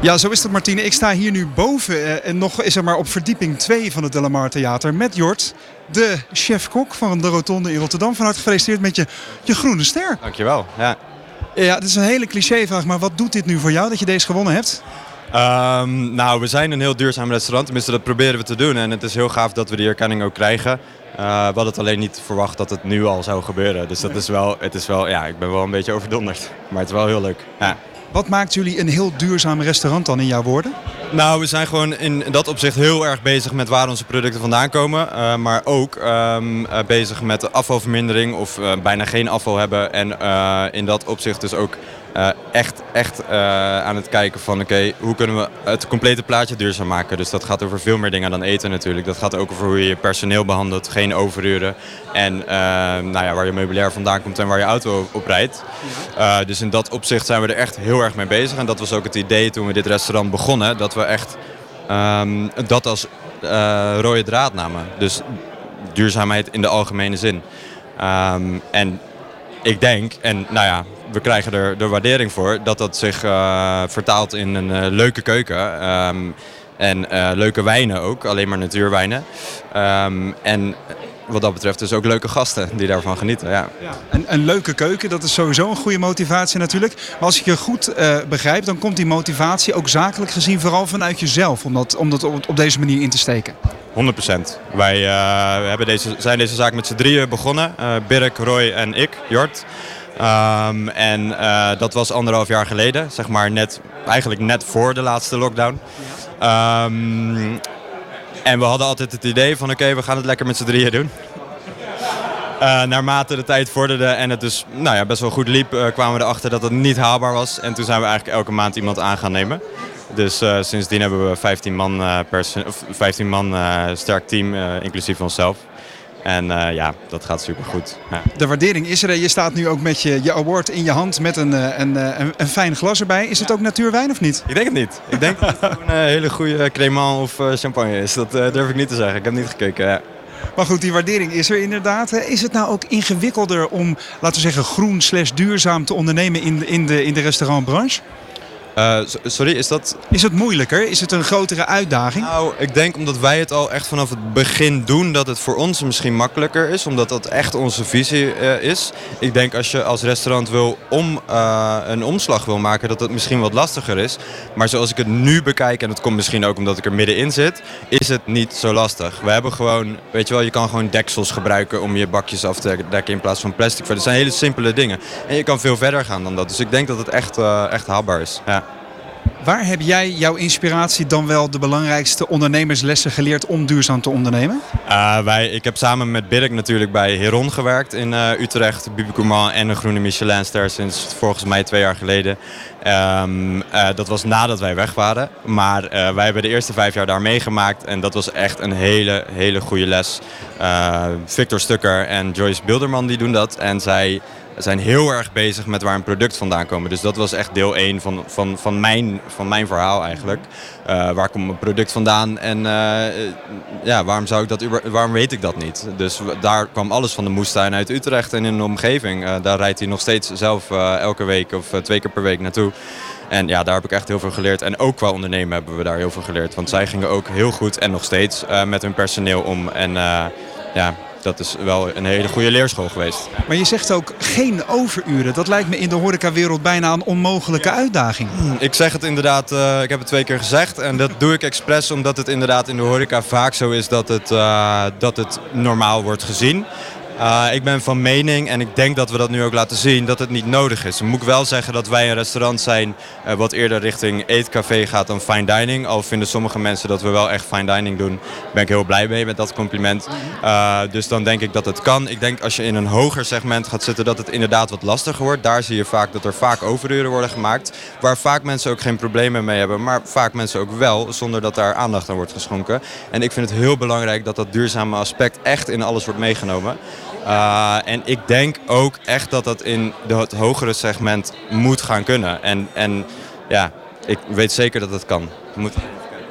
Ja, zo is het Martine. Ik sta hier nu boven eh, en nog is er maar op verdieping 2 van het Delamar Theater met Jort, de chef-kok van de Rotonde in Rotterdam. Van harte gefeliciteerd met je, je groene ster. Dankjewel. Ja. Ja, het is een hele clichévraag, maar wat doet dit nu voor jou dat je deze gewonnen hebt? Ehm, nou, we zijn een heel duurzaam restaurant. Tenminste, dat proberen we te doen. En het is heel gaaf dat we die erkenning ook krijgen. Eh, we hadden het alleen niet verwacht dat het nu al zou gebeuren. Dus dat is wel, het is wel, ja, ik ben wel een beetje overdonderd. Maar het is wel heel leuk. Ja. Wat maakt jullie een heel duurzaam restaurant dan in jouw woorden? Nou, we zijn gewoon in dat opzicht heel erg bezig met waar onze producten vandaan komen. eh, maar ook ehm, eh, bezig met de afvalvermindering of bijna geen afval hebben. En in dat opzicht dus ook eh, echt, echt eh, aan het kijken van oké, hoe kunnen we het complete plaatje duurzaam maken. Dus dat gaat over veel meer dingen dan eten natuurlijk. Dat gaat ook over hoe je je personeel behandelt, geen overuren. En eh, nou ja, waar je meubilair vandaan komt en waar je auto op rijdt. Dus in dat opzicht zijn we er echt heel erg mee bezig. En dat was ook het idee toen we dit restaurant begonnen. Dat we echt ehm, dat als rode draad namen. Dus duurzaamheid in de algemene zin. Ehm, en ik denk, en nou ja, we krijgen er de waardering voor, dat dat zich eh, vertaalt in een eh, leuke keuken. Ehm, en eh, leuke wijnen ook, alleen maar natuurwijnen. Ehm, en wat dat betreft dus ook leuke gasten die daarvan genieten. Ja. Een, een leuke keuken, dat is sowieso een goede motivatie natuurlijk. Maar als ik je goed eh, begrijp, dan komt die motivatie ook zakelijk gezien vooral vanuit jezelf. Om dat, om dat op, op deze manier in te steken. 100%. Wij hebben deze, zijn deze zaak met z'n drieën begonnen. Eh Birk, Roy en ik, Jort. Ehm, en eh, dat was anderhalf jaar geleden, zeg maar net, eigenlijk net voor de laatste lockdown. Ehm, en we hadden altijd het idee van oké, we gaan het lekker met z'n drieën doen. Eh, naarmate de tijd vorderde en het dus nou ja, best wel goed liep, eh, kwamen we erachter dat het niet haalbaar was. En toen zijn we eigenlijk elke maand iemand aan gaan nemen. Dus sindsdien hebben we 15 man, perso- of 15 man sterk team, inclusief onszelf. En eh, ja, dat gaat super goed. Ja. De waardering is er. Je staat nu ook met je, je award in je hand met een, eh, een, eh, een, een fijn glas erbij. Is het ook natuurwijn of niet? Ik denk het niet. Ik denk dat het gewoon een hele goede cremant of champagne is. Dat durf ik niet te zeggen. Ik heb niet gekeken. Ja. Maar goed, die waardering is er inderdaad. Is het nou ook ingewikkelder om, laten we zeggen, groen slash duurzaam te ondernemen in de, in de, in de restaurantbranche? Eh, so- sorry, is dat Is het moeilijker? Is het een grotere uitdaging? Nou, ik denk omdat wij het al echt vanaf het begin doen, dat het voor ons misschien makkelijker is. Omdat dat echt onze visie eh, is. Ik denk als je als restaurant wil om, eh, een omslag wil maken, dat het misschien wat lastiger is. Maar zoals ik het nu bekijk, en dat komt misschien ook omdat ik er middenin zit, is het niet zo lastig. We hebben gewoon, weet je wel, je kan gewoon deksels gebruiken om je bakjes af te dekken in plaats van plastic. Dat zijn hele simpele dingen. En je kan veel verder gaan dan dat. Dus ik denk dat het echt, echt haalbaar is. Ja. Waar heb jij jouw inspiratie dan wel de belangrijkste ondernemerslessen geleerd om duurzaam te ondernemen? Uh, wij, ik heb samen met Birk natuurlijk bij Heron gewerkt in uh, Utrecht, Bibi en een groene Michelinster sinds volgens mij twee jaar geleden. Um, uh, dat was nadat wij weg waren, maar wij hebben de eerste vijf jaar daar meegemaakt en dat was echt een hele, hele goede les. Victor Stukker en Joyce Bilderman die doen dat en zij zijn heel erg bezig met waar een product vandaan komt. Dus dat was echt deel 1 van, van, van, mijn, van mijn verhaal eigenlijk. Uh, waar komt mijn product vandaan en uh, ja, waarom, zou ik dat, waarom weet ik dat niet? Dus daar kwam alles van de moestuin uit Utrecht en in de omgeving. Uh, daar rijdt hij nog steeds zelf elke week of twee keer per week naartoe. En ja, daar heb ik echt heel veel geleerd. En ook qua ondernemen hebben we daar heel veel geleerd. Want zij gingen ook heel goed en nog steeds met hun personeel om. En ja, dat is wel een hele goede leerschool geweest. Maar je zegt ook geen overuren. Dat lijkt me in de horecawereld bijna een onmogelijke uitdaging. Ik zeg het inderdaad, uh, ik heb het twee keer gezegd. En dat doe ik expres omdat het inderdaad in de horeca vaak zo is dat het, uh, dat het normaal wordt gezien. Uh, ik ben van mening, en ik denk dat we dat nu ook laten zien, dat het niet nodig is. Dan moet ik wel zeggen dat wij een restaurant zijn uh, wat eerder richting eetcafé gaat dan fine dining. Al vinden sommige mensen dat we wel echt fine dining doen. Daar ben ik heel blij mee met dat compliment. Uh, dus dan denk ik dat het kan. Ik denk als je in een hoger segment gaat zitten dat het inderdaad wat lastiger wordt. Daar zie je vaak dat er vaak overuren worden gemaakt. Waar vaak mensen ook geen problemen mee hebben, maar vaak mensen ook wel, zonder dat daar aandacht aan wordt geschonken. En ik vind het heel belangrijk dat dat duurzame aspect echt in alles wordt meegenomen. Uh, en ik denk ook echt dat dat in de, het hogere segment moet gaan kunnen. En, en ja, ik weet zeker dat dat kan. Moet...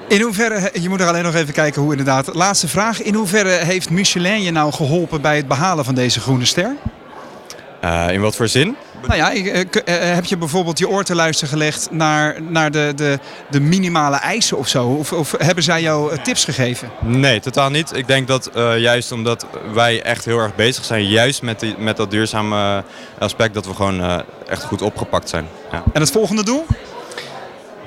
In hoeverre, je moet er alleen nog even kijken hoe inderdaad. Laatste vraag. In hoeverre heeft Michelin je nou geholpen bij het behalen van deze groene ster? Uh, in wat voor zin? Nou ja, eh, k- eh, heb je bijvoorbeeld je oor te luisteren gelegd naar, naar de, de, de minimale eisen of zo? Of, of hebben zij jou eh, tips gegeven? Nee, totaal niet. Ik denk dat eh, juist omdat wij echt heel erg bezig zijn, juist met, die, met dat duurzame aspect, dat we gewoon eh, echt goed opgepakt zijn. Ja. En het volgende doel?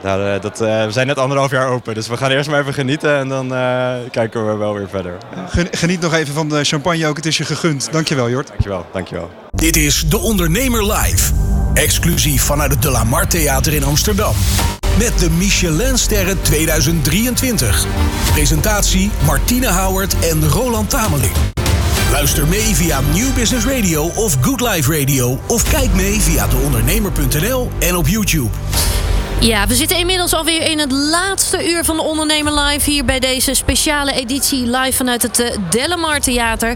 Nou, eh, dat, eh, we zijn net anderhalf jaar open, dus we gaan eerst maar even genieten en dan eh, kijken we wel weer verder. Ja. Geniet nog even van de champagne ook. Het is je gegund. Dankjewel, Jort. Dankjewel, dankjewel. Dit is De Ondernemer Live. Exclusief vanuit het De La Mar Theater in Amsterdam. Met de Michelinsterren 2023. Presentatie Martine Howard en Roland Tameling. Luister mee via New Business Radio of Good Life Radio. Of kijk mee via deondernemer.nl en op YouTube. Ja, we zitten inmiddels alweer in het laatste uur van de Ondernemer Live. Hier bij deze speciale editie live vanuit het eh, Delamar Theater.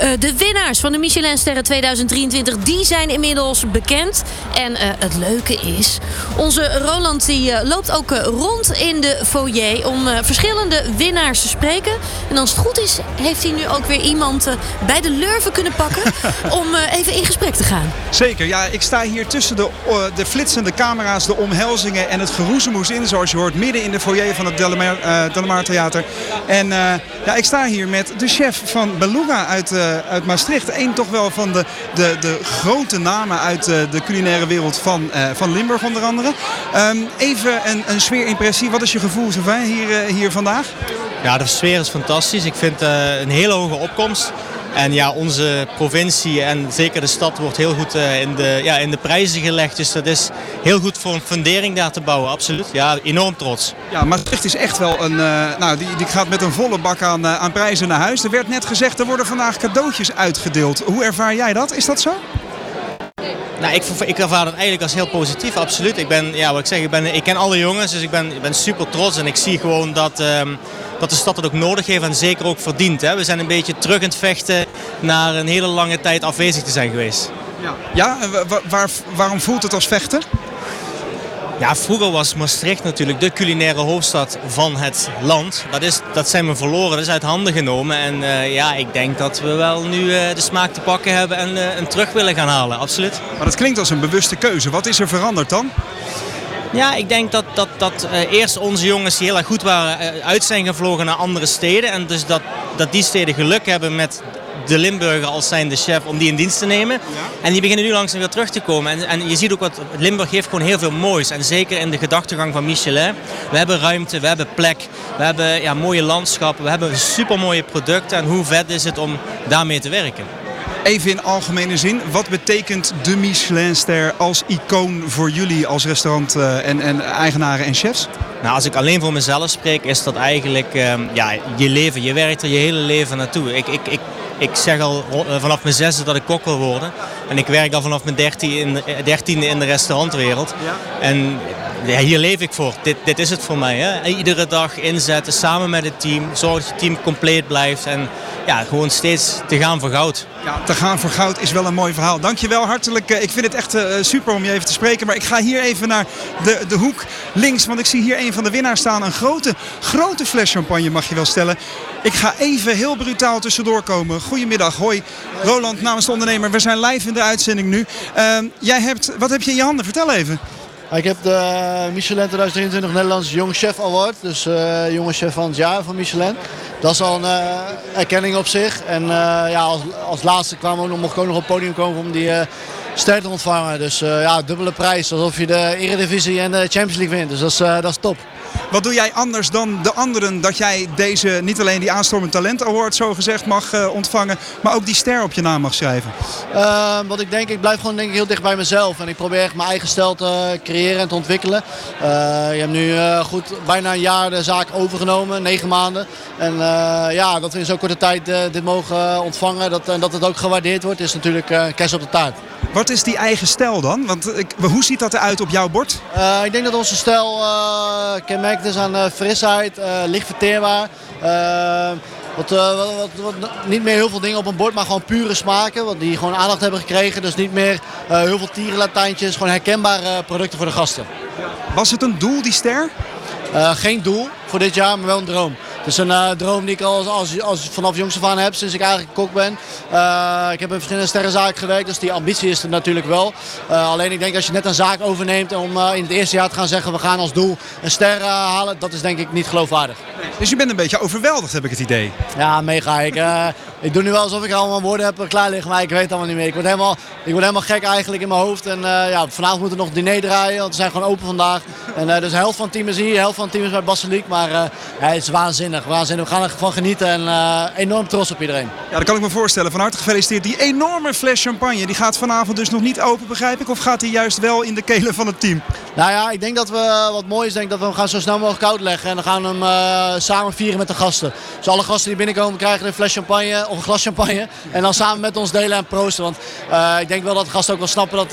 Eh, de winnaars van de Michelinsterren 2023, die zijn inmiddels bekend. En eh, het leuke is, onze Roland die, loopt ook rond in de foyer... om verschillende winnaars te spreken. En als het goed is, heeft hij nu ook weer iemand bij de lurven kunnen pakken... om even in gesprek te gaan. Zeker, ja, ik sta hier tussen de, de flitsende camera's, de omhelzingen en het geroezemoes in, zoals je hoort, midden in de foyer van het Delamar, eh, Theater. En eh, ja, ik sta hier met de chef van Beluga uit, eh, uit Maastricht. Eén toch wel van de, de, de grote namen uit de culinaire wereld van, van Limburg onder andere. Ehm, even een, een sfeerimpressie, wat is je gevoel Sylvain, hier, hier vandaag? Ja, de sfeer is fantastisch. Ik vind een hele hoge opkomst. En ja, onze provincie en zeker de stad wordt heel goed eh, in, de, ja, in de prijzen gelegd. Dus dat is heel goed voor een fundering daar te bouwen, absoluut. Ja, enorm trots. Ja, Maastricht is echt wel een. eh, nou, die, die gaat met een volle bak aan, eh, aan prijzen naar huis. Er werd net gezegd, er worden vandaag cadeautjes uitgedeeld. Hoe ervaar jij dat? Is dat zo? Nou, ik, ik ervaar dat eigenlijk als heel positief, absoluut. Ik ben, ja, wat ik zeg, ik, ben, ik ken alle jongens, dus ik ben, ik ben super trots. En ik zie gewoon dat, ehm, dat de stad het ook nodig heeft en zeker ook verdient. Hè. We zijn een beetje terug aan het vechten naar een hele lange tijd afwezig te zijn geweest. Ja, wa- waar, waarom voelt het als vechten? Ja, vroeger was Maastricht natuurlijk de culinaire hoofdstad van het land. Dat, is, dat zijn we verloren, dat is uit handen genomen. En eh, ja, ik denk dat we wel nu eh, de smaak te pakken hebben en eh, hem terug willen gaan halen, absoluut. Maar dat klinkt als een bewuste keuze. Wat is er veranderd dan? Ja, ik denk dat, dat, dat eerst onze jongens die heel erg goed waren uit zijn gevlogen naar andere steden. En dus dat, dat die steden geluk hebben met de Limburger als zijn de chef om die in dienst te nemen. En die beginnen nu langzaam weer terug te komen. En, en je ziet ook wat Limburg heeft gewoon heel veel moois. En zeker in de gedachtegang van Michelin. We hebben ruimte, we hebben plek, we hebben ja, mooie landschappen, we hebben supermooie producten. En hoe vet is het om daarmee te werken? Even in algemene zin, wat betekent de Michelinster als icoon voor jullie als restaurant eh, en, en eigenaren en chefs? Nou, als ik alleen voor mezelf spreek, is dat eigenlijk ehm, ja, je leven. Je werkt er je hele leven naartoe. Ik, ik, ik, ik zeg al eh, vanaf mijn zesde dat ik kok wil worden. En ik werk al vanaf mijn dertiende in, eh, dertiende in de restaurantwereld. En ja, hier leef ik voor. Dit, dit is het voor mij. Hè? Iedere dag inzetten, samen met het team. Zorg dat je team compleet blijft. En ja, gewoon steeds te gaan voor goud. Ja, te gaan voor goud is wel een mooi verhaal. Dankjewel, hartelijk. eh, Ik vind het echt super om je even te spreken. Maar ik ga hier even naar de, de hoek links. Want ik zie hier een van de winnaars staan. Een grote, grote fles champagne mag je wel stellen. Ik ga even heel brutaal tussendoor komen. Goedemiddag, hoi. Roland namens de ondernemer. We zijn live in de uitzending nu. Ehm, jij hebt, wat heb je in je handen? Vertel even. Ik heb de Michelin 2023 Nederlands Jong Chef Award. Dus eh jonge chef van het jaar van Michelin. Dat is al een eh, erkenning op zich. En eh, ja, als, als laatste kwamen we ook nog, mocht ik ook nog op het podium komen om die ster te ontvangen. Dus ja, dubbele prijs. Alsof je de Eredivisie en de Champions League wint. Dus dat is, dat is top. Wat doe jij anders dan de anderen dat jij deze, niet alleen die aanstormend talent award zo gezegd mag eh, ontvangen, maar ook die ster op je naam mag schrijven? Eh, wat ik denk, ik blijf gewoon denk ik, heel dicht bij mezelf. En ik probeer echt mijn eigen stijl te creëren en te ontwikkelen. Eh, je hebt nu eh, goed bijna een jaar de zaak overgenomen, negen maanden. En ja, dat we in zo'n korte tijd dit mogen ontvangen dat, en dat het ook gewaardeerd wordt, is natuurlijk kerst op de taart. Wat is die eigen stijl dan? Want ik, hoe ziet dat eruit op jouw bord? Eh, ik denk dat onze stijl eh kenmerkt is aan eh, frisheid, licht verteerbaar. Wat, wat, wat, wat- niet meer heel veel dingen op een bord, maar gewoon pure smaken. Wat die gewoon aandacht hebben gekregen. Dus niet meer heel veel tierenlatijntjes. Gewoon herkenbare producten voor de gasten. Was het een doel, die ster? Geen doel. Voor dit jaar, maar wel een droom. Het is een eh, droom die ik al als, als, vanaf jongs af aan heb, sinds ik eigenlijk kok ben. Uh, ik heb in verschillende sterrenzaken gewerkt, dus die ambitie is er natuurlijk wel. Uh, alleen ik denk als je net een zaak overneemt om in het eerste jaar te gaan zeggen we gaan als doel een ster halen, dat is denk ik niet geloofwaardig. Dus je bent een beetje overweldigd heb ik het idee. Ja, mega. Ik, ik doe nu wel alsof ik allemaal woorden heb klaar liggen, maar ik weet het allemaal niet meer. Ik word helemaal, ik word helemaal gek eigenlijk in mijn hoofd. En ja, vanavond moeten we nog diner draaien, want we zijn gewoon open vandaag. En dus de helft van het team is hier, de helft van het team is bij Basiliek. Maar ja, het is waanzinnig, waanzinnig. We gaan ervan genieten en uh, enorm trots op iedereen. Ja, dat kan ik me voorstellen. Van harte gefeliciteerd. Die enorme fles champagne, die gaat vanavond dus nog niet open, begrijp ik? Of gaat die juist wel in de kelen van het team? Nou ja, ik denk dat we, wat mooi is, denk dat we hem gaan zo snel mogelijk koud leggen. En dan gaan we hem uh, samen vieren met de gasten. Dus alle gasten die binnenkomen krijgen een fles champagne of een glas champagne. En dan samen met ons delen en proosten. Want uh, ik denk wel dat de gasten ook wel snappen dat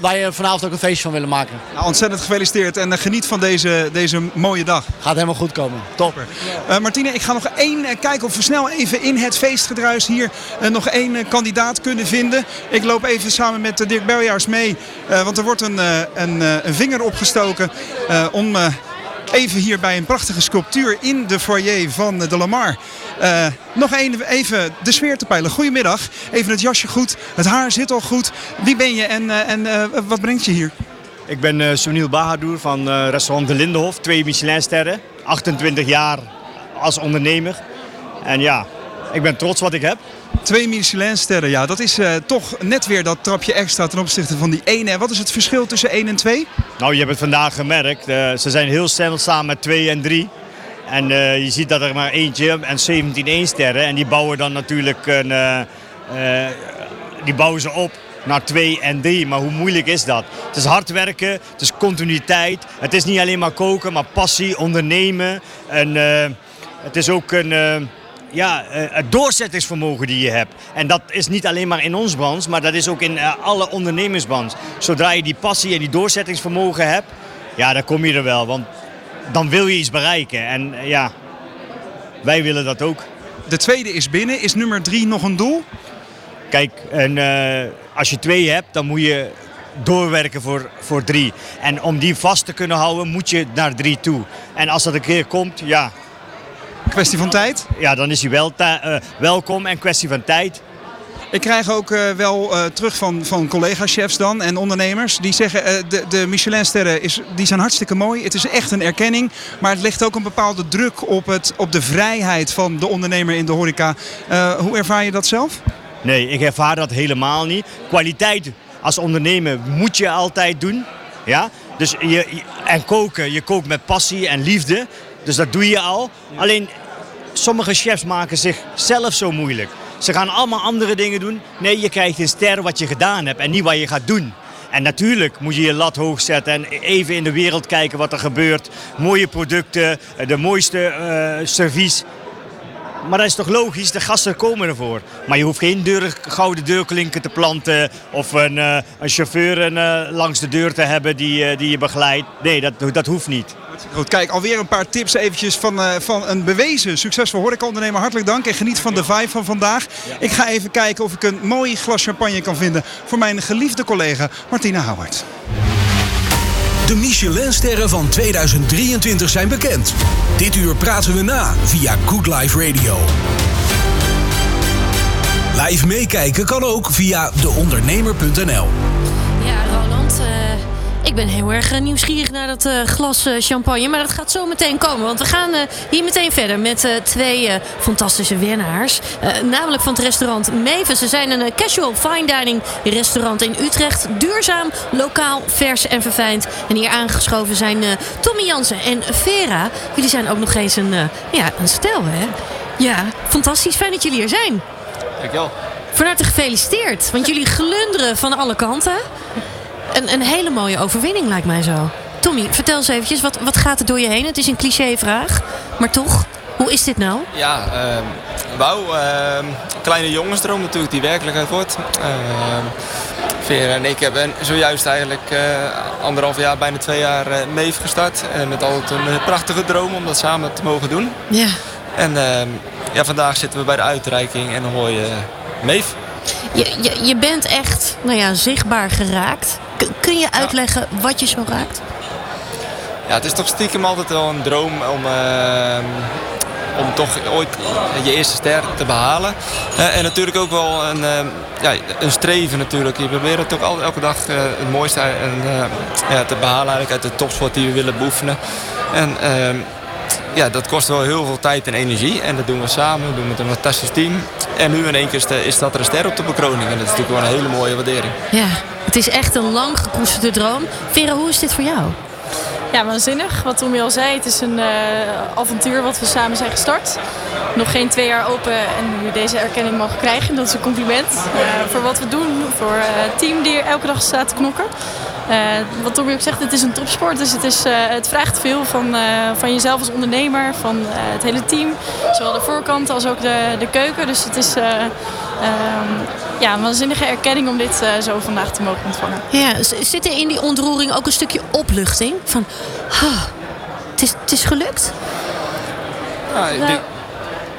wij vanavond ook een feestje van willen maken. Nou, ontzettend gefeliciteerd en geniet van deze, deze mooie dag. Gaat helemaal goed komen. Top. Martine, ik ga nog één kijken of we snel even in het feestgedruis hier nog één kandidaat kunnen vinden. Ik loop even samen met Dirk Beljaars mee. want er wordt een, een, een vinger opgestoken om even hier bij een prachtige sculptuur in de foyer van de Lamar. Uh, nog even, even de sfeer te peilen. Goedemiddag. Even het jasje goed. Het haar zit al goed. Wie ben je en, uh, en uh, wat brengt je hier? Ik ben uh, Sunil Bahadur van restaurant De Lindenhof. Twee Michelinsterren. 28 jaar als ondernemer. En ja, ik ben trots wat ik heb. Twee Michelinsterren, ja, dat is uh, toch net weer dat trapje extra ten opzichte van die ene. Wat is het verschil tussen 1 en 2? Nou, je hebt het vandaag gemerkt. Uh, ze zijn heel snel samen met 2 en 3. En uh, je ziet dat er maar eentje en 17 1 sterren. En die bouwen dan natuurlijk een, die bouwen ze op naar 2 en 3. Maar hoe moeilijk is dat? Het is hard werken, het is continuïteit. Het is niet alleen maar koken, maar passie, ondernemen. En het is ook een ja, uh, het doorzettingsvermogen die je hebt. En dat is niet alleen maar in ons branche, maar dat is ook in alle ondernemersbranches. Zodra je die passie en die doorzettingsvermogen hebt, ja, dan kom je er wel. Want dan wil je iets bereiken. En ja, wij willen dat ook. De tweede is binnen. Is nummer drie nog een doel? Kijk, en, als je twee hebt, dan moet je doorwerken voor, voor drie. En om die vast te kunnen houden, moet je naar drie toe. En als dat een keer komt, ja, Kwestie van tijd? Ja, dan is hij wel uh, welkom en kwestie van tijd. Ik krijg ook uh, wel uh, terug van, van collega-chefs dan en ondernemers. Die zeggen uh, de, de Michelinsterren is, die zijn hartstikke mooi. Het is echt een erkenning. Maar het legt ook een bepaalde druk op, het, op de vrijheid van de ondernemer in de horeca. hoe ervaar je dat zelf? Nee, ik ervaar dat helemaal niet. Kwaliteit als ondernemer moet je altijd doen. Ja? Dus je, en koken, je kookt met passie en liefde. Dus dat doe je al. Alleen sommige chefs maken zichzelf zo moeilijk. Ze gaan allemaal andere dingen doen. Nee, je krijgt een ster wat je gedaan hebt en niet wat je gaat doen. En natuurlijk moet je je lat hoog zetten en even in de wereld kijken wat er gebeurt. Mooie producten, de mooiste uh, servies. Maar dat is toch logisch, de gasten komen ervoor. Maar je hoeft geen deur, gouden deurklinken te planten of een, uh, een chauffeur uh, langs de deur te hebben die, die je begeleidt. Nee, dat, dat hoeft niet. Goed, kijk, alweer een paar tips eventjes van, van een bewezen succesvol horecaondernemer. Hartelijk dank en geniet van de vibe van vandaag. Ik ga even kijken of ik een mooi glas champagne kan vinden voor mijn geliefde collega Martina Howard. De Michelinsterren van 2023 zijn bekend. Dit uur praten we na via Good Life Radio. Live meekijken kan ook via deondernemer.nl. Ja, ik ben heel erg nieuwsgierig naar dat uh, glas uh, champagne. Maar dat gaat zo meteen komen. Want we gaan hier meteen verder met twee fantastische winnaars. namelijk van het restaurant Meven. Ze zijn een casual fine dining restaurant in Utrecht. Duurzaam, lokaal, vers en verfijnd. En hier aangeschoven zijn Tommy Jansen en Vera. Jullie zijn ook nog eens een, ja, een stel, hè? Ja, fantastisch. Fijn dat jullie hier zijn. Dankjewel. Van harte gefeliciteerd. Want jullie glunderen van alle kanten. Een, een hele mooie overwinning lijkt mij zo. Tommy, vertel eens eventjes, wat, wat gaat er door je heen? Het is een clichévraag, maar toch, hoe is dit nou? Ja, uh, wauw. Uh, kleine jongensdroom natuurlijk die werkelijkheid wordt. Uh, Vera en ik hebben zojuist eigenlijk uh, anderhalf jaar, bijna twee jaar uh, Meef gestart. En met altijd een prachtige droom om dat samen te mogen doen. Ja. En ehm, ja, vandaag zitten we bij de uitreiking en dan hoor je Meef. Je, je, je bent echt nou ja, zichtbaar geraakt. Kun je uitleggen ja. wat je zo raakt? ja, het is toch stiekem altijd wel een droom om, ehm, om toch ooit je eerste ster te behalen. Eh, en natuurlijk ook wel een, ehm, ja, een streven natuurlijk. Je probeert het ook al- elke dag eh, het mooiste en, eh, ja, te behalen eigenlijk uit de topsport die we willen beoefenen. En ehm, ja, dat kost wel heel veel tijd en energie. En dat doen we samen, we doen het met een fantastisch team. En nu in één keer is dat er een ster op de bekroning. En dat is natuurlijk wel een hele mooie waardering. Ja, het is echt een lang gekoesterde droom. Vera, hoe is dit voor jou? Ja, waanzinnig. Wat Tommy al zei, het is een eh, avontuur wat we samen zijn gestart. Nog geen twee jaar open en nu deze erkenning mogen krijgen. Dat is een compliment eh, voor wat we doen, voor eh, het team die er elke dag staat te knokken. Eh, wat Tommy ook zegt, het is een topsport, dus het, is, eh, het vraagt veel van, eh, van jezelf als ondernemer, van eh, het hele team. Zowel de voorkant als ook de, de keuken. Dus het is eh, ehm, ja, een waanzinnige erkenning om dit eh, zo vandaag te mogen ontvangen. Ja, zit er in die ontroering ook een stukje opluchting? Van, ah, het, is, het is gelukt? Ja, ik Nou. denk,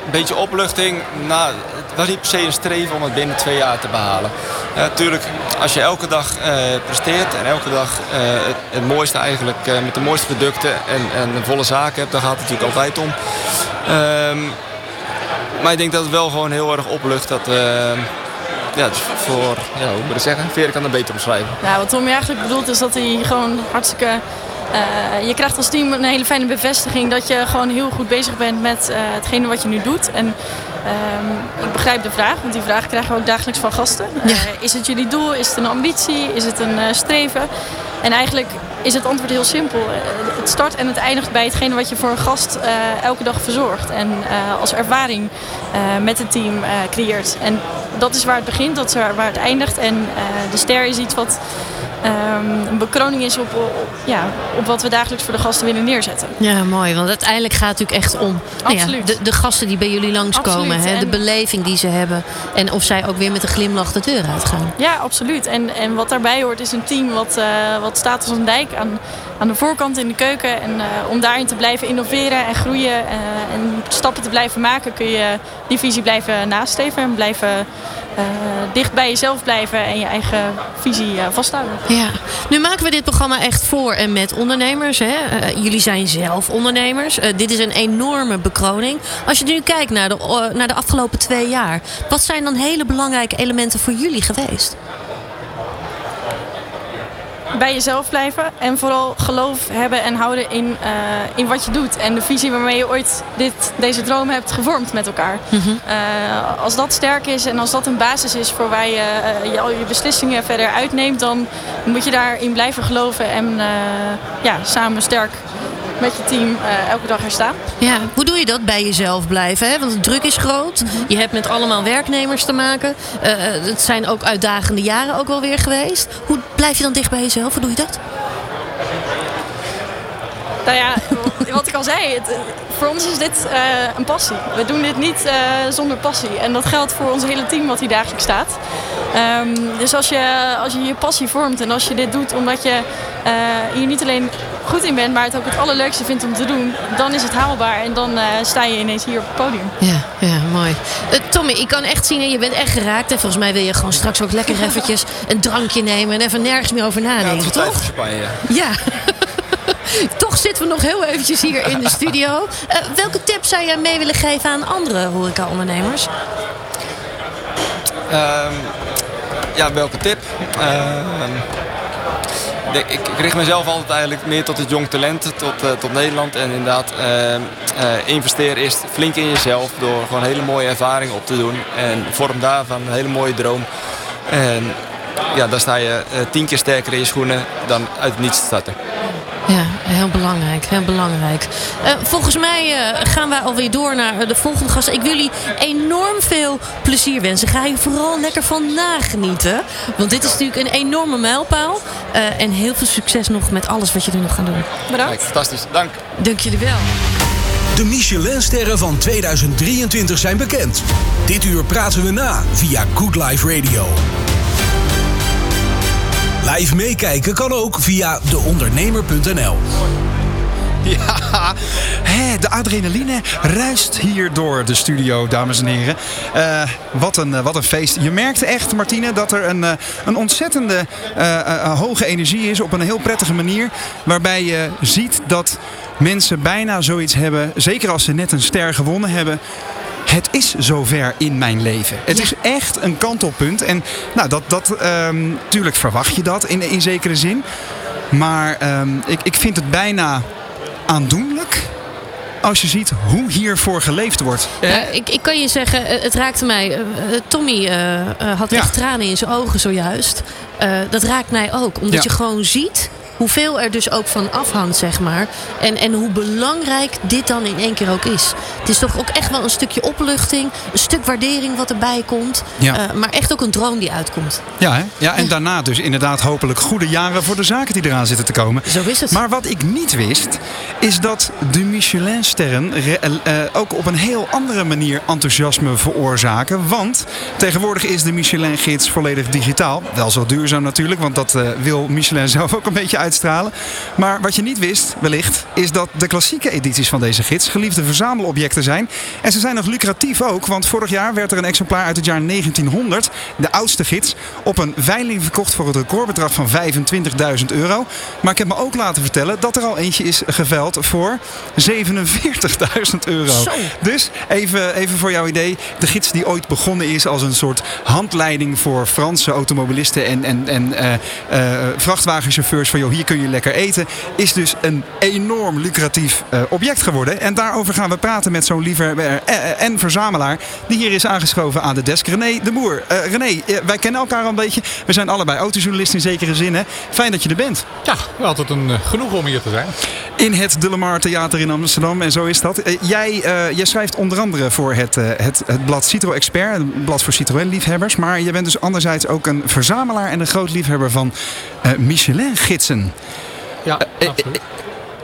een beetje opluchting. Nou, was niet per se een streven om het binnen twee jaar te behalen. Ja, natuurlijk, als je elke dag eh, presteert en elke dag eh, het, het mooiste eigenlijk eh, met de mooiste producten en, en een volle zaak hebt, dan gaat het natuurlijk altijd om. Ehm, maar ik denk dat het wel gewoon heel erg oplucht dat. ja, voor, ja, hoe moet ik zeggen? Veer kan het beter omschrijven. Nou, wat Tommy eigenlijk bedoelt is dat hij gewoon hartstikke... je krijgt als team een hele fijne bevestiging dat je gewoon heel goed bezig bent met eh, hetgene wat je nu doet. En ehm, ik begrijp de vraag, want die vraag krijgen we ook dagelijks van gasten. Eh, is het jullie doel? Is het een ambitie? Is het een eh, streven? En eigenlijk is het antwoord heel simpel. Eh, Het start en het eindigt bij hetgene wat je voor een gast elke dag verzorgt. En als ervaring met het team creëert. En dat is waar het begint, dat is waar, waar het eindigt. En de ster is iets wat ehm, een bekroning is op, op, ja, op wat we dagelijks voor de gasten willen neerzetten. Ja, mooi. Want uiteindelijk gaat het natuurlijk echt om nou ja, de, de gasten die bij jullie langskomen. Hè, de beleving die ze hebben. En of zij ook weer met een glimlach de deur uitgaan. Ja, absoluut. En, en wat daarbij hoort is een team wat, eh, wat staat als een dijk aan, aan de voorkant in de keuken. En eh, om daarin te blijven innoveren en groeien eh, en stappen te blijven maken, kun je die visie blijven nastreven en blijven eh, dicht bij jezelf blijven en je eigen visie eh, vasthouden. Ja, nu maken we dit programma echt voor en met ondernemers. Hè? Eh, jullie zijn zelf ondernemers. Dit is een enorme bekroning. Als je nu kijkt naar de, naar de afgelopen twee jaar. Wat zijn dan hele belangrijke elementen voor jullie geweest? Bij jezelf blijven en vooral geloof hebben en houden in, eh, in wat je doet. En de visie waarmee je ooit dit, deze droom hebt gevormd met elkaar. Eh, als dat sterk is en als dat een basis is voor waar je, eh, je al je beslissingen verder uitneemt, dan moet je daarin blijven geloven en ja, samen sterk met je team eh, elke dag er staan. Ja, hoe doe je dat bij jezelf blijven? Hè? Want de druk is groot. Je hebt met allemaal werknemers te maken. Eh, het zijn ook uitdagende jaren ook wel weer geweest. Hoe blijf je dan dicht bij jezelf? Hoe doe je dat? Nou ja, wat ik al zei, het, voor ons is dit eh, een passie. We doen dit niet eh, zonder passie. En dat geldt voor ons hele team wat hier dagelijks staat. Ehm, dus als je, als je je passie vormt en als je dit doet omdat je eh, hier niet alleen goed in bent, maar het ook het allerleukste vindt om te doen, dan is het haalbaar en dan eh, sta je ineens hier op het podium. Ja, ja, mooi. Eh, Tommy, ik kan echt zien, en je bent echt geraakt. En volgens mij wil je gewoon straks ook lekker eventjes een drankje nemen en even nergens meer over nadenken, Tijd toch? champagne, ja. Toch zitten we nog heel eventjes hier in de studio. Eh, welke tips zou jij mee willen geven aan andere horeca-ondernemers? Ehm, ja, welke tip? Ehm, ik, ik richt mezelf altijd eigenlijk meer tot het jong talent, tot, eh, tot Nederland. En inderdaad, ehm, eh, investeer eerst flink in jezelf door gewoon hele mooie ervaringen op te doen. En vorm daarvan een hele mooie droom. En ja, dan sta je tien keer sterker in je schoenen dan uit het niets te starten. Ja, heel belangrijk, heel belangrijk. Eh, volgens mij eh, gaan wij alweer door naar eh, de volgende gast. Ik wil jullie enorm veel plezier wensen. Ga je vooral lekker van nagenieten. Want dit is natuurlijk een enorme mijlpaal. Eh, en heel veel succes nog met alles wat jullie nog gaan doen. Bedankt. Kijk, fantastisch, dank. Dank jullie wel. De Michelinsterren van 2023 zijn bekend. Dit uur praten we na via Good Life Radio. Live meekijken kan ook via deondernemer.nl. Ja, hè, de adrenaline ruist hier door de studio, dames en heren. Eh, wat, een, eh, wat een feest. Je merkt echt, Martine, dat er een, eh, een ontzettende hoge energie is op een heel prettige manier. Waarbij je ziet dat mensen bijna zoiets hebben, zeker als ze net een ster gewonnen hebben. Het is zover in mijn leven. Het is echt een kantelpunt. En nou, dat, dat ehm, natuurlijk verwacht je dat in, in zekere zin. Maar ehm, ik, ik vind het bijna aandoenlijk als je ziet hoe hiervoor geleefd wordt. Ja, ik, ik kan je zeggen, eh, het raakte mij. eh, eh, Tommy eh, eh, had echt tranen in zijn ogen zojuist. Eh, dat raakt mij ook. Omdat Ja. je gewoon ziet hoeveel er dus ook van afhangt, zeg maar. En, en hoe belangrijk dit dan in één keer ook is. Het is toch ook echt wel een stukje opluchting. Een stuk waardering wat erbij komt. Ja. Eh, maar echt ook een droom die uitkomt. Ja, hè? ja, en daarna dus inderdaad hopelijk goede jaren voor de zaken die eraan zitten te komen. Zo is het. Maar wat ik niet wist, is dat de Michelin-sterren re- eh, ook op een heel andere manier enthousiasme veroorzaken. Want tegenwoordig is de Michelin-gids volledig digitaal. Wel zo duurzaam natuurlijk, want dat wil Michelin zelf ook een beetje uitstralen. Maar wat je niet wist, wellicht, is dat de klassieke edities van deze gids geliefde verzamelobjecten zijn. En ze zijn nog lucratief ook, want vorig jaar werd er een exemplaar uit het jaar 1900, de oudste gids, op een veiling verkocht voor het recordbedrag van 25.000 euro. Maar ik heb me ook laten vertellen dat er al eentje is geveild voor 47.000 euro. Zo. Dus even, even voor jouw idee, de gids die ooit begonnen is als een soort handleiding voor Franse automobilisten en, en, en eh, eh, vrachtwagenchauffeurs van joh, hier kun je lekker eten, is dus een enorm lucratief eh, object geworden. En daarover gaan we praten met zo'n liefhebber eh, eh, en verzamelaar die hier is aangeschoven aan de desk, René de Boer. Eh, René, wij kennen elkaar al een beetje. We zijn allebei autojournalisten in zekere zin. Hè? Fijn dat je er bent. Ja, altijd een eh, genoeg om hier te zijn. In het De Lamar Theater in Amsterdam. En zo is dat. Jij, jij schrijft onder andere voor het, het, het blad Citro Expert. Een blad voor Citroën-liefhebbers. Maar je bent dus anderzijds ook een verzamelaar en een groot liefhebber van Michelin-gidsen. Ja, Eh, absoluut.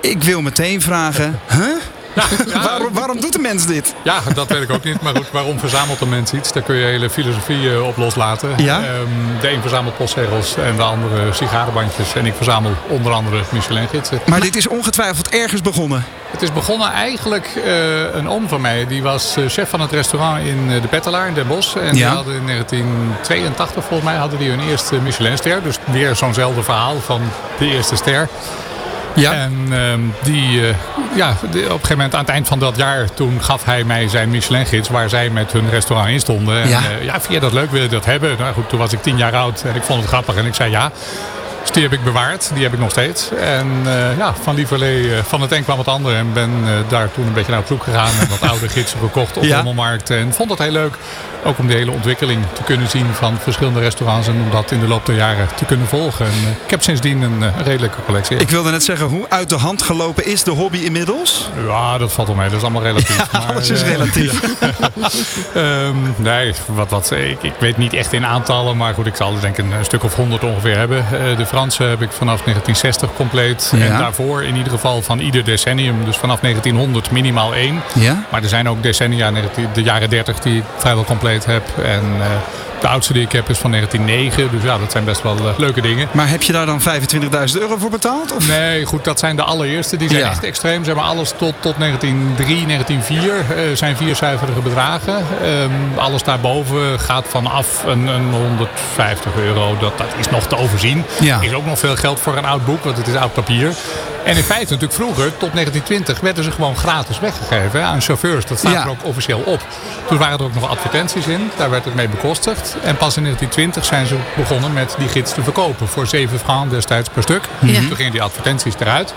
Ik wil meteen vragen... Huh? waarom, waarom doet de mens dit? Ja, dat weet ik ook niet. Maar goed, waarom verzamelt een mens iets? Daar kun je hele filosofie eh, op loslaten. Ja? Ehm, de een verzamelt postzegels en de andere sigarenbandjes. En ik verzamel onder andere Michelin-gidsen. Maar dit is ongetwijfeld ergens begonnen. Het is begonnen eigenlijk, eh, een oom van mij, die was eh, chef van het restaurant in de Pettelaar in Den Bosch. En die hadden in 1982 volgens mij hadden die hun eerste Michelinster. Dus weer zo'nzelfde verhaal van de eerste ster. Ja. En ehm, die, eh, ja, op een gegeven moment aan het eind van dat jaar, toen gaf hij mij zijn Michelin-gids waar zij met hun restaurant in stonden. En, Ja. eh, ja, vind je dat leuk? Wil je dat hebben? Nou goed, toen was ik tien jaar oud en ik vond het grappig en ik zei ja. Dus die heb ik bewaard, die heb ik nog steeds. En eh, ja, van lieverlee, eh, van het een kwam het ander. En ben eh, daar toen een beetje naar op zoek gegaan. En wat oude gidsen gekocht op de rommelmarkt. En vond het heel leuk. Ook om de hele ontwikkeling te kunnen zien van verschillende restaurants. En om dat in de loop der jaren te kunnen volgen. En, ik heb sindsdien een, redelijke collectie. Ik wilde net zeggen, hoe uit de hand gelopen is de hobby inmiddels? Ja, dat valt wel mee. Dat is allemaal relatief. maar, alles is relatief. Ehm, nee, wat, wat, ik, ik weet niet echt in aantallen. Maar goed, ik zal er denk ik een, een stuk of honderd ongeveer hebben. De Franse heb ik vanaf 1960 compleet. Ja. En daarvoor in ieder geval van ieder decennium. Dus vanaf 1900 minimaal één. Ja? Maar er zijn ook decennia, 19 de jaren 30, die ik vrijwel compleet heb. En eh, de oudste die ik heb is van 1909. Dus ja, dat zijn best wel eh, leuke dingen. Maar heb je daar dan 25.000 euro voor betaald? Of? Nee, goed, dat zijn de allereerste. Die zijn Ja. echt extreem. Zeg maar, alles tot, tot 1903, 1904 eh, zijn viercijferige bedragen. Ehm, alles daarboven gaat vanaf een, een 150 euro. Dat, dat is nog te overzien. Ja. Is ook nog veel geld voor een oud boek, want het is oud papier. En in feite natuurlijk vroeger, tot 1920, werden ze gewoon gratis weggegeven hè, aan chauffeurs. Dat staat Ja. er ook officieel op. Toen waren er ook nog advertenties in. Daar werd het mee bekostigd. En pas in 1920 zijn ze begonnen met die gids te verkopen. Voor 7 francs destijds per stuk. Ja. Toen gingen die advertenties eruit.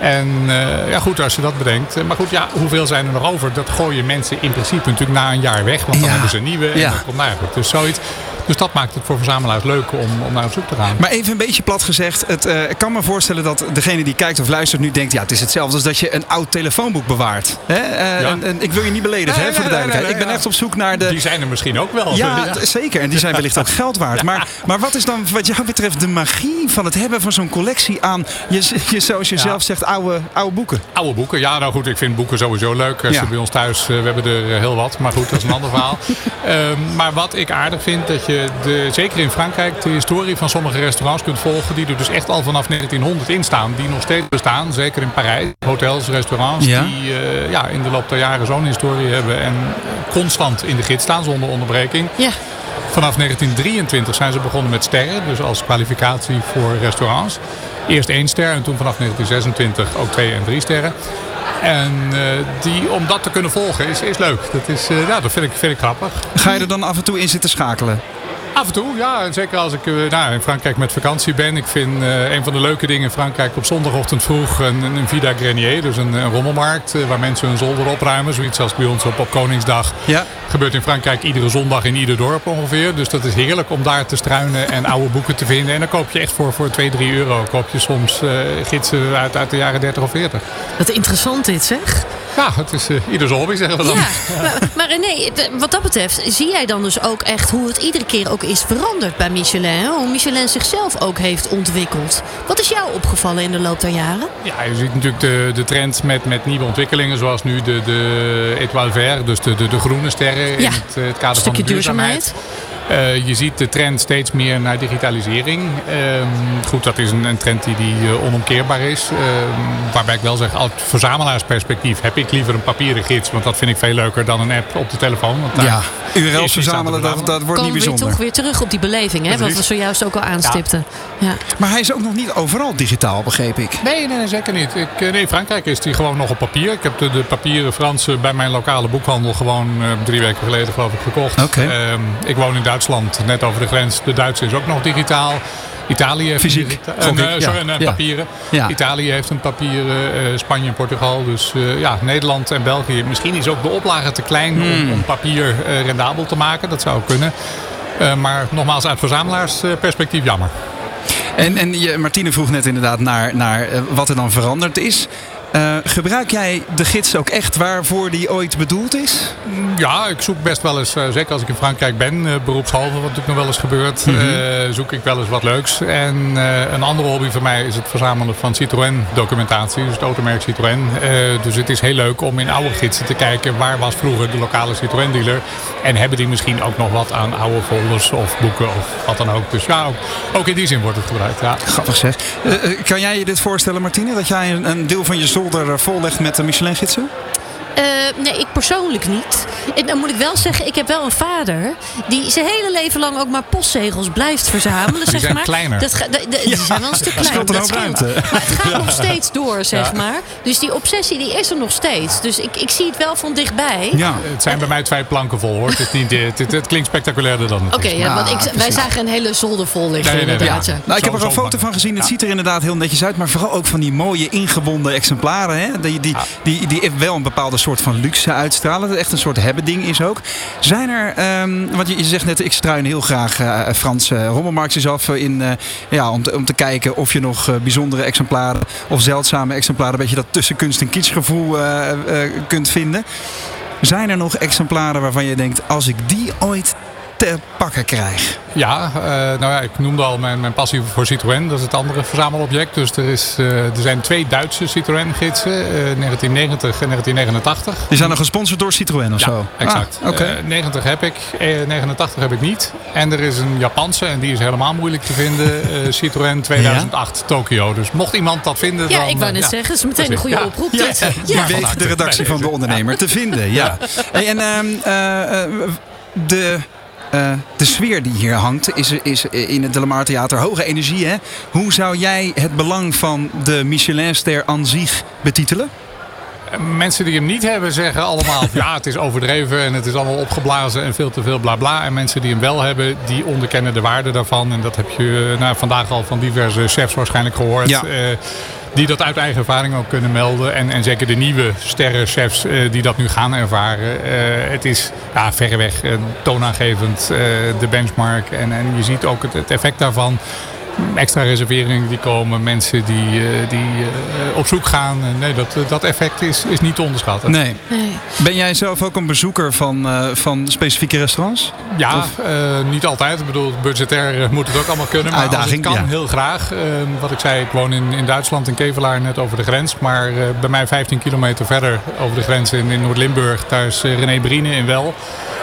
En eh, ja goed, als je dat bedenkt. Maar goed, ja, hoeveel zijn er nog over? Dat gooien mensen in principe natuurlijk na een jaar weg. Want dan Ja. hebben ze een nieuwe. En Ja. dat komt nou goed. Dus zoiets. Dus dat maakt het voor verzamelaars leuk om, om naar op zoek te gaan. Maar even een beetje plat gezegd. Het, eh, ik kan me voorstellen dat degene die kijkt of luistert nu denkt... ja, het is hetzelfde als dat je een oud telefoonboek bewaart. Hè? Eh, Ja. en, en ik wil je niet beledigen, Nee, hè, voor de nee, duidelijkheid. nee, ik ben echt op zoek naar de... Die zijn er misschien ook wel. Ja, zeker. En die zijn wellicht ook geld waard. Maar, maar wat is dan wat jou betreft de magie van het hebben van zo'n collectie aan... Je, je, zoals je Ja. zelf zegt, oude, oude boeken? Oude boeken, ja nou goed, ik vind boeken sowieso leuk. Als Ja. je bij ons thuis, eh, we hebben er eh, heel wat, maar goed, dat is een ander verhaal. Ehm, maar wat ik aardig vind, dat je, je de, zeker in Frankrijk de historie van sommige restaurants kunt volgen. Die er dus echt al vanaf 1900 in staan. Die nog steeds bestaan. Zeker in Parijs. Hotels, restaurants. Ja. Die eh, ja, in de loop der jaren zo'n historie hebben. En constant in de gids staan zonder onderbreking. Ja. Vanaf 1923 zijn ze begonnen met sterren. Dus als kwalificatie voor restaurants. Eerst één ster en toen vanaf 1926 ook twee en drie sterren. En eh, die, om dat te kunnen volgen is, is leuk. Dat, is, eh, ja, dat vind, ik, vind ik grappig. Ga je er dan af en toe in zitten schakelen? Af en toe, ja. En zeker als ik eh, nou, in Frankrijk met vakantie ben. Ik vind eh, een van de leuke dingen in Frankrijk op zondagochtend vroeg een, een Vida Grenier. Dus een, een rommelmarkt eh, waar mensen hun zolder opruimen. Zoiets als bij ons op, op Koningsdag. Ja. Gebeurt in Frankrijk iedere zondag in ieder dorp ongeveer. Dus dat is heerlijk om daar te struinen en oude boeken te vinden. En dan koop je echt voor, voor 2, 3 euro koop je soms eh, gidsen uit, uit de jaren 30 of 40. Wat interessant dit zeg. Ja, het is uh, ieder zijn hobby zeggen we dan. Ja, maar, maar René, wat dat betreft zie jij dan dus ook echt hoe het iedere keer ook is veranderd bij Michelin. hè? Hoe Michelin zichzelf ook heeft ontwikkeld. Wat is jou opgevallen in de loop der jaren? Ja, je ziet natuurlijk de, de trend met, met nieuwe ontwikkelingen, zoals nu de, de Étoile Vert, dus de, de, de groene sterren Ja, in het, eh, het kader van de stukje duurzaamheid. Eh, je ziet de trend steeds meer naar digitalisering. Ehm, goed, dat is een, een trend die, die eh, onomkeerbaar is. Ehm, waarbij ik wel zeg, uit verzamelaarsperspectief heb ik liever een papieren gids. Want dat vind ik veel leuker dan een app op de telefoon. Want daar Ja, URL's verzamelen, dat, dat wordt Komen niet we weer bijzonder. toch weer terug op die beleving, hè? wat we zojuist ook al aanstipten. Ja. Maar hij is ook nog niet overal digitaal, begreep ik. Nee, nee, nee, zeker niet. Ik, eh, nee, in Frankrijk is die gewoon nog op papier. Ik heb de, de papieren Franse bij mijn lokale boekhandel gewoon eh, drie weken geleden geloof ik gekocht. Oké. Ehm, ik woon in Duitsland, net over de grens. De Duitse is ook nog digitaal. Italië heeft Fysiek, een, eh, ja. sorry, een, Ja. papieren. Ja. Italië heeft een papieren, eh, Spanje en Portugal. Dus eh, ja, Nederland en België. Misschien is ook de oplage te klein Hmm. om, om papier rendabel te maken. Dat zou kunnen. Maar nogmaals, uit verzamelaarsperspectief jammer. En, en je, Martine vroeg net inderdaad naar, naar wat er dan veranderd is. Eh, gebruik jij de gids ook echt waarvoor die ooit bedoeld is? Ja, ik zoek best wel eens, eh, zeker als ik in Frankrijk ben, eh, beroepshalve, wat natuurlijk nog wel eens gebeurt, Mhm. zoek ik wel eens wat leuks. En een andere hobby van mij is het verzamelen van Citroën documentatie, dus het automerk Citroën. Dus het is heel leuk om in oude gidsen te kijken waar was vroeger de lokale Citroën dealer. En hebben die misschien ook nog wat aan oude folders of boeken of wat dan ook. Dus ja, ook, ook in die zin wordt het gebruikt. Ja. Grappig zeg. Kan jij je dit voorstellen, Martine? Dat jij een, een deel van je zolder eh, vollegt met de Michelin-gidsen? Eh, nee, ik persoonlijk niet. En dan moet ik wel zeggen, ik heb wel een vader die zijn hele leven lang ook maar postzegels blijft verzamelen. zeg zijn maar. kleiner. Dat ga- de- de- die zijn wel een stuk kleiner. scheelt. Maar het gaat nog steeds door, zeg Ja. maar. Dus die obsessie die is er nog steeds. Dus ik, ik zie het wel van dichtbij. Ja. Het zijn bij mij twee planken vol hoor. Het, is niet, het, het, het klinkt spectaculairder dan het Oké, ja, want ik, wij zagen een hele zolder vol liggen Nee, nee, nee. inderdaad. Ja. Nou, ik heb er een foto van- van gezien. Het ziet er inderdaad heel netjes uit. Maar vooral ook van die mooie ingebonden exemplaren. Hè? Die, die, die, die wel een bepaalde soort van luxe uitstralen. Dat het echt een soort hebben ding is ook. Zijn er, ehm, want je, zegt net, ik struin heel graag eh Franse rommelmarktjes af. eh, In, eh, ja, om, te, om te kijken of je nog eh, bijzondere exemplaren of zeldzame exemplaren. Een beetje dat tussen kunst en kitschgevoel eh, eh, kunt vinden. Zijn er nog exemplaren waarvan je denkt, als ik die ooit te pakken krijg? Ja, eh, nou ja, ik noemde al mijn, mijn passie voor Citroën. Dat is het andere verzamelobject. Dus er, is, eh, er zijn twee Duitse Citroën-gidsen. eh, 1990 en 1989. Die zijn nog gesponsord door Citroën of Ja, zo? exact. Ah, Oké. Eh, 90 heb ik, eh, 89 heb ik niet. En er is een Japanse, en die is helemaal moeilijk te vinden. eh, Citroën 2008 Tokio. Dus mocht iemand dat vinden, Ja, dan... ik wou net ja. zeggen, dat is meteen een goede Ja. oproep. Ja, dit. die Ja. weet de redactie van de ondernemer te vinden. Ja. Hey, en ehm, eh, eh, de, eh, de sfeer die hier hangt is, is in het De Lamar Theater hoge energie. Hè? Hoe zou jij het belang van de Michelinster aan zich betitelen? Mensen die hem niet hebben zeggen allemaal... ja, het is overdreven en het is allemaal opgeblazen en veel te veel bla bla. En mensen die hem wel hebben, die onderkennen de waarde daarvan. En dat heb je eh, nou, vandaag al van diverse chefs waarschijnlijk gehoord. Ja. eh, die dat uit eigen ervaring ook kunnen melden. En, en zeker de nieuwe sterrenchefs eh, die dat nu gaan ervaren. Eh, het is ja, verreweg eh, toonaangevend, de benchmark. En, en je ziet ook het effect daarvan. Extra reserveringen die komen, mensen die, eh, die eh, op zoek gaan. En nee, dat, dat effect is, is niet te onderschatten. Nee. Nee. Ben jij zelf ook een bezoeker van, eh, van specifieke restaurants? Ja, eh, niet altijd. Ik bedoel, budgetair eh, moet het ook allemaal kunnen. Maar Uitdaging, als het kan, ja. heel graag. Eh, wat ik zei, ik woon in, in Duitsland, in Kevelaar, net over de grens. Maar eh, bij mij 15 kilometer verder over de grens in, in Noord-Limburg, daar is eh, René Brine in Wel.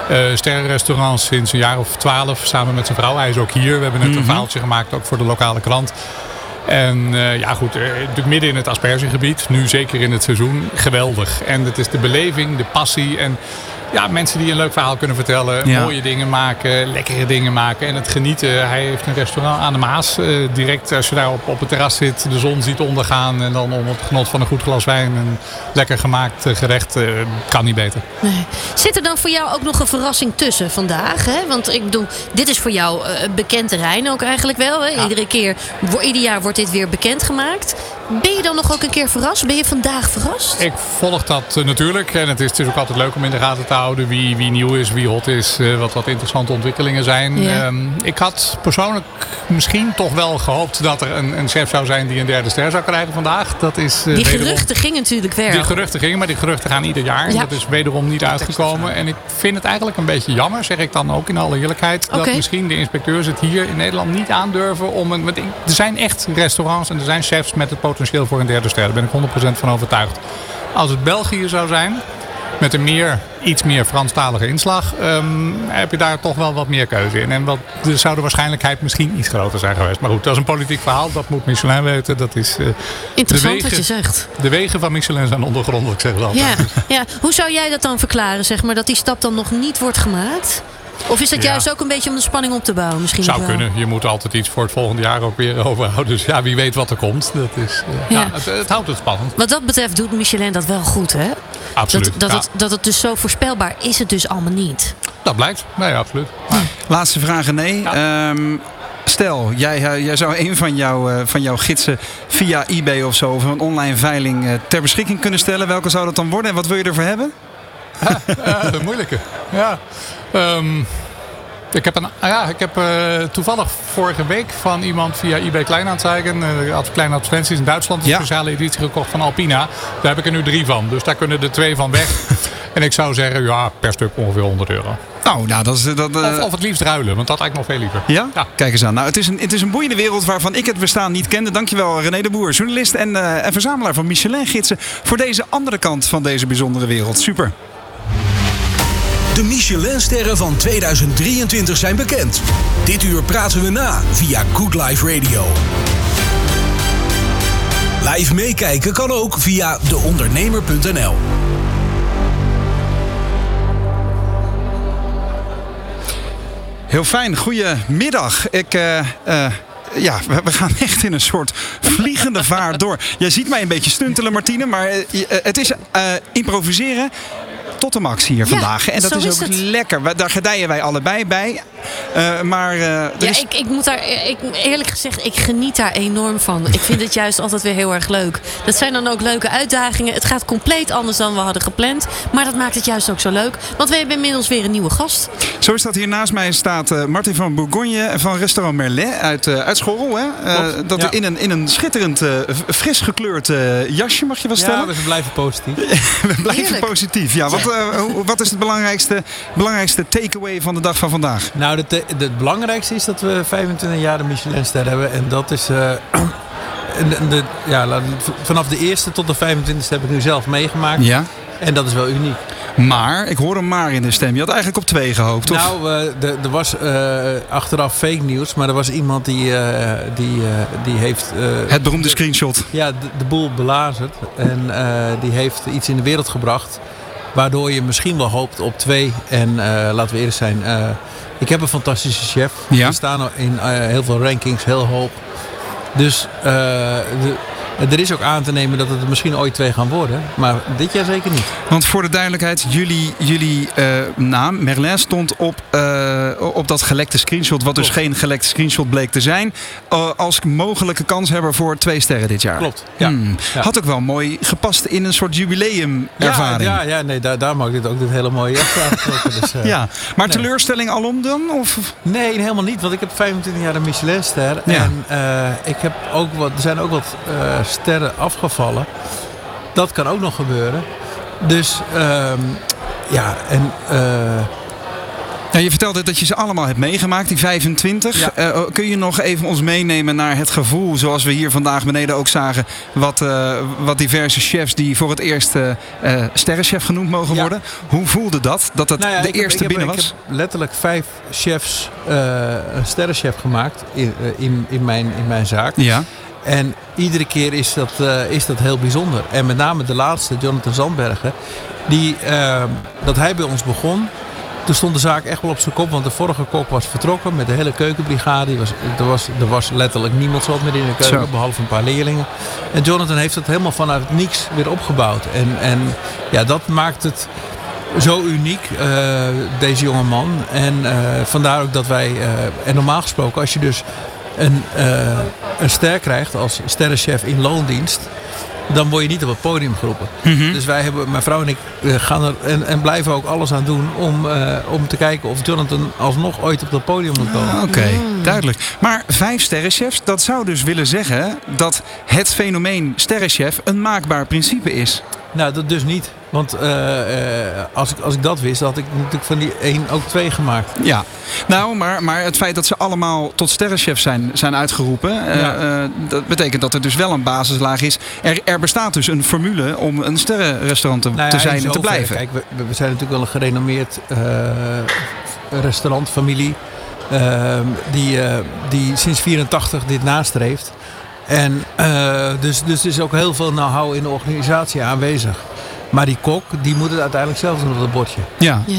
Eh sterrenrestaurant sinds een jaar of twaalf samen met zijn vrouw. Hij is ook hier. We hebben net een Mhm. verhaaltje gemaakt ook voor de lokale krant. En eh, ja goed, eh, midden in het aspergegebied, nu zeker in het seizoen, geweldig. En het is de beleving, de passie en ja, mensen die een leuk verhaal kunnen vertellen, Ja. mooie dingen maken, lekkere dingen maken en het genieten. Hij heeft een restaurant aan de Maas, eh, direct als je daar op, op het terras zit, de zon ziet ondergaan en dan onder het genot van een goed glas wijn en lekker gemaakt eh, gerecht, eh, kan niet beter. Nee. Zit er dan voor jou ook nog een verrassing tussen vandaag? Hè? Want ik bedoel, dit is voor jou eh, een bekend terrein ook eigenlijk wel. Hè? Iedere keer, ieder jaar wordt dit weer bekendgemaakt. Ben je dan nog ook een keer verrast? Ben je vandaag verrast? Ik volg dat eh, natuurlijk. En het is, het is ook altijd leuk om in de gaten te houden wie, wie nieuw is, wie hot is, eh, wat, wat interessante ontwikkelingen zijn. Ja. Ehm, ik had persoonlijk misschien toch wel gehoopt dat er een, een chef zou zijn die een derde ster zou krijgen vandaag. Dat is, eh, Die wederom- geruchten gingen natuurlijk weer. Die geruchten gingen, maar die geruchten gaan ieder jaar. Ja. Dat is wederom niet uitgekomen. En ik vind het eigenlijk een beetje jammer, zeg ik dan ook in alle eerlijkheid. Dat misschien de inspecteurs het hier in Nederland niet aandurven om een. Want er zijn echt restaurants en er zijn chefs met het potentieel voor een derde ster. Daar ben ik 100% van overtuigd. Als het België zou zijn, met een meer, iets meer Franstalige inslag, ehm, heb je daar toch wel wat meer keuze in. En wat, er zou de waarschijnlijkheid misschien iets groter zijn geweest. Maar goed, dat is een politiek verhaal. Dat moet Michelin weten. Dat is, eh, Interessant wat je zegt. De wegen van Michelin zijn ondergrondelijk, zeggen ze altijd. Ja, ja, hoe zou jij dat dan verklaren, zeg maar, dat die stap dan nog niet wordt gemaakt? Of is dat Ja. juist ook een beetje om de spanning op te bouwen? Misschien Zou kunnen. Je moet altijd iets voor het volgende jaar ook weer overhouden. Dus ja, wie weet wat er komt. Dat is, eh, ja. Ja. het, het houdt het spannend. Wat dat betreft doet Michelin dat wel goed, hè? Absoluut. Dat, dat, Ja. het, dat het dus zo voorspelbaar is het dus allemaal niet. Dat blijkt. Nee, absoluut. Laatste vraag, René. Ehm, stel, jij, eh, jij zou een van, jouw eh, van jouw gidsen via eBay of zo... of een online veiling ter beschikking kunnen stellen. Welke zou dat dan worden en wat wil je ervoor hebben? Ja, de moeilijke. Ja. Ehm, ik heb, een, ah ja, ik heb eh, toevallig vorige week van iemand via eBay Kleinaanzeigen, eh ad- kleine advertenties in Duitsland, een Ja. speciale editie gekocht van Alpina. Daar heb ik er nu drie van. Dus daar kunnen er twee van weg. en ik zou zeggen, ja, per stuk ongeveer 100 euro. Oh, nou, dat is... Dat, eh, Of, of het liefst ruilen, want dat me nog veel liever. Ja? Kijk eens aan. Nou, het is, een, het is een boeiende wereld waarvan ik het bestaan niet kende. Dankjewel René de Boer, journalist en, eh, en verzamelaar van Michelin-gidsen... voor deze andere kant van deze bijzondere wereld. Super. De Michelinsterren van 2023 zijn bekend. Dit uur praten we na via Good Life Radio. Live meekijken kan ook via deondernemer.nl. Heel fijn. Goedemiddag. Ik... eh, eh, ja, we, gaan echt in een soort vliegende vaart door. Jij ziet mij een beetje stuntelen, Martine, maar eh, het is improviseren tot de max hier Ja, vandaag. En dat zo is is ook het. lekker. Daar gedijen wij allebei bij. Eh, maar eh, Ja, is- ik, ik moet daar, ik, eerlijk gezegd, ik geniet daar enorm van. Ik vind het juist altijd weer heel erg leuk. Dat zijn dan ook leuke uitdagingen. Het gaat compleet anders dan we hadden gepland. Maar dat maakt het juist ook zo leuk. Want we hebben inmiddels weer een nieuwe gast. Zo is dat hier naast mij staat eh, Martin van Bourgogne van restaurant Merlet uit, eh, uit Schorrel. Hè? Eh, dat ja. in, een, in een schitterend, eh, fris gekleurd eh, jasje mag je wel stellen. Ja, we blijven positief. We blijven Heerlijk. positief. Ja, wat, eh, hoe- wat is het belangrijkste, belangrijkste takeaway van de dag van vandaag? Nou, het belangrijkste is dat we 25 jaar de Michelinster hebben. En dat is... eh, de, de- ja, vanaf de eerste tot de 25e heb ik nu zelf meegemaakt. Ja. En dat is wel uniek. Maar, ik hoor een maar in de stem. Je had eigenlijk op twee gehoopt, of? Nou, eh, de- er was eh, achteraf fake nieuws, maar er was iemand die, eh, die, eh, die heeft... eh, het beroemde screenshot. Ja, de, boel belazerd. En eh, die heeft iets in de wereld gebracht. Waardoor je misschien wel hoopt op twee. En eh, laten we eerlijk zijn. eh, ik heb een fantastische chef. Ja. We staan in eh, heel veel rankings heel hoog. Dus de, er is ook aan te nemen dat het er misschien ooit twee gaan worden. Maar dit jaar zeker niet. Want voor de duidelijkheid, jullie, jullie naam, Merlin, stond op, op dat gelekte screenshot. Wat dus geen gelekte screenshot bleek te zijn. eh, als mogelijke kanshebber voor twee sterren dit jaar. Klopt, ja. Hmm. Ja. Had ook wel mooi gepast in een soort jubileumervaring. Ja, ja, ja nee, daar, heb ik dit ook dit hele mooie aangetrokken. Dus, eh, Ja, maar nee. teleurstelling alom dan? Of? Nee, helemaal niet. Want ik heb 25 jaar een Michelinster. Ja. En eh, ik heb ook wat, er zijn ook wat sterren afgevallen. Dat kan ook nog gebeuren. Dus ehm, ja, en Ja, je vertelde dat je ze allemaal hebt meegemaakt, die 25. Ja. Eh, kun je nog even ons meenemen naar het gevoel, zoals we hier vandaag beneden ook zagen, wat, eh, wat diverse chefs die voor het eerst eh, sterrenchef genoemd mogen Ja. worden. Hoe voelde dat, dat het Nou ja, de ik heb- eerste ik heb, binnen ik was? heb letterlijk vijf chefs, een sterrenchef gemaakt in, in, in, mijn, in mijn zaak. Ja. En iedere keer is dat, is dat heel bijzonder. En met name de laatste, Jonathan Zandbergen, die, dat hij bij ons begon. Toen stond de zaak echt wel op zijn kop, want de vorige kok was vertrokken met de hele keukenbrigade. Was, er, was, er was letterlijk niemand zat meer in de keuken, Zo. behalve een paar leerlingen. En Jonathan heeft het helemaal vanuit niks weer opgebouwd. En, en ja, dat maakt het zo uniek, eh, deze jonge man. En eh, vandaar ook dat wij, eh, en normaal gesproken, als je dus een, een ster krijgt als sterrenchef in loondienst, dan word je niet op het podium geroepen. Mhm. Dus wij hebben, mijn vrouw en ik, eh, gaan er en, en blijven ook alles aan doen om, eh, om te kijken of Jonathan alsnog ooit op dat podium moet komen. Ah, Oké, duidelijk. Maar vijf sterrenchefs, dat zou dus willen zeggen dat het fenomeen sterrenchef een maakbaar principe is. Nou, dat dus niet. Want eh, eh, als, ik, als ik dat wist, had ik natuurlijk van die één ook twee gemaakt. Ja, nou, maar, maar het feit dat ze allemaal tot sterrenchef zijn, zijn uitgeroepen, eh, Ja. dat betekent dat er dus wel een basislaag is. Er, er bestaat dus een formule om een sterrenrestaurant te, Nou ja, te zijn en te blijven. Kijk, we, we zijn natuurlijk wel een gerenommeerd restaurantfamilie. die, die sinds 84 dit nastreeft. En eh, dus, dus er is ook heel veel know-how in de organisatie aanwezig. Maar die kok, die moet het uiteindelijk zelf doen op het bordje. Ja. Ja.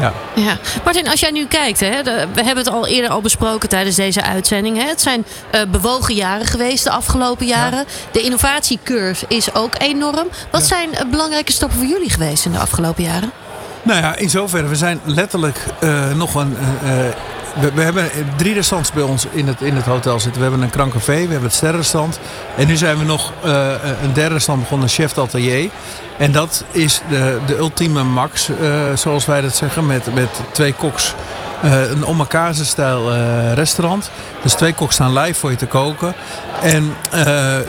Ja. Ja. Martin, als jij nu kijkt, hè, de- we hebben het al eerder al besproken tijdens deze uitzending. Hè. Het zijn eh, bewogen jaren geweest de afgelopen jaren. De innovatiecurve is ook enorm. Wat zijn eh, belangrijke stappen voor jullie geweest in de afgelopen jaren? Nou ja, in zoverre. We zijn letterlijk eh, nog een... eh, eh, we, hebben drie restaurants bij ons in het, in het hotel zitten. We hebben een Krank Café, we hebben het Sterrenrestaurant. En nu zijn we nog eh, een derde restaurant begonnen, Chef d'Atelier. En dat is de, de ultieme max, eh, zoals wij dat zeggen, met, met twee koks. Eh, een omakase stijl eh, restaurant. Dus twee koks staan live voor je te koken. En eh,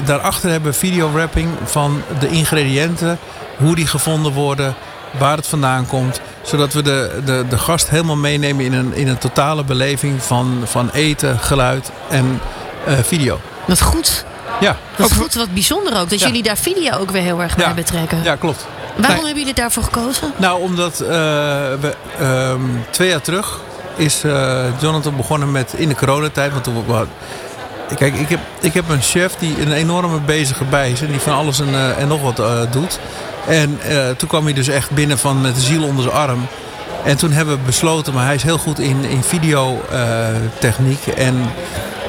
daarachter hebben we video-wrapping van de ingrediënten. Hoe die gevonden worden waar het vandaan komt. Zodat we de, de, de gast helemaal meenemen in een, in een totale beleving van, van eten, geluid en eh, video. Wat goed. Ja, Wat goed, wat bijzonder ook. Dat Ja. jullie daar video ook weer heel erg bij betrekken. ja klopt. Waarom Nee. hebben jullie daarvoor gekozen? Nou, omdat eh, we ehm, twee jaar terug is eh, Jonathan begonnen met in de coronatijd. Want toen, we- kijk, ik heb, ik heb een chef die een enorme bezige bij is. En die van alles en, en nog wat doet. En eh, toen kwam hij dus echt binnen van met de ziel onder zijn arm. En toen hebben we besloten, maar hij is heel goed in, in videotechniek en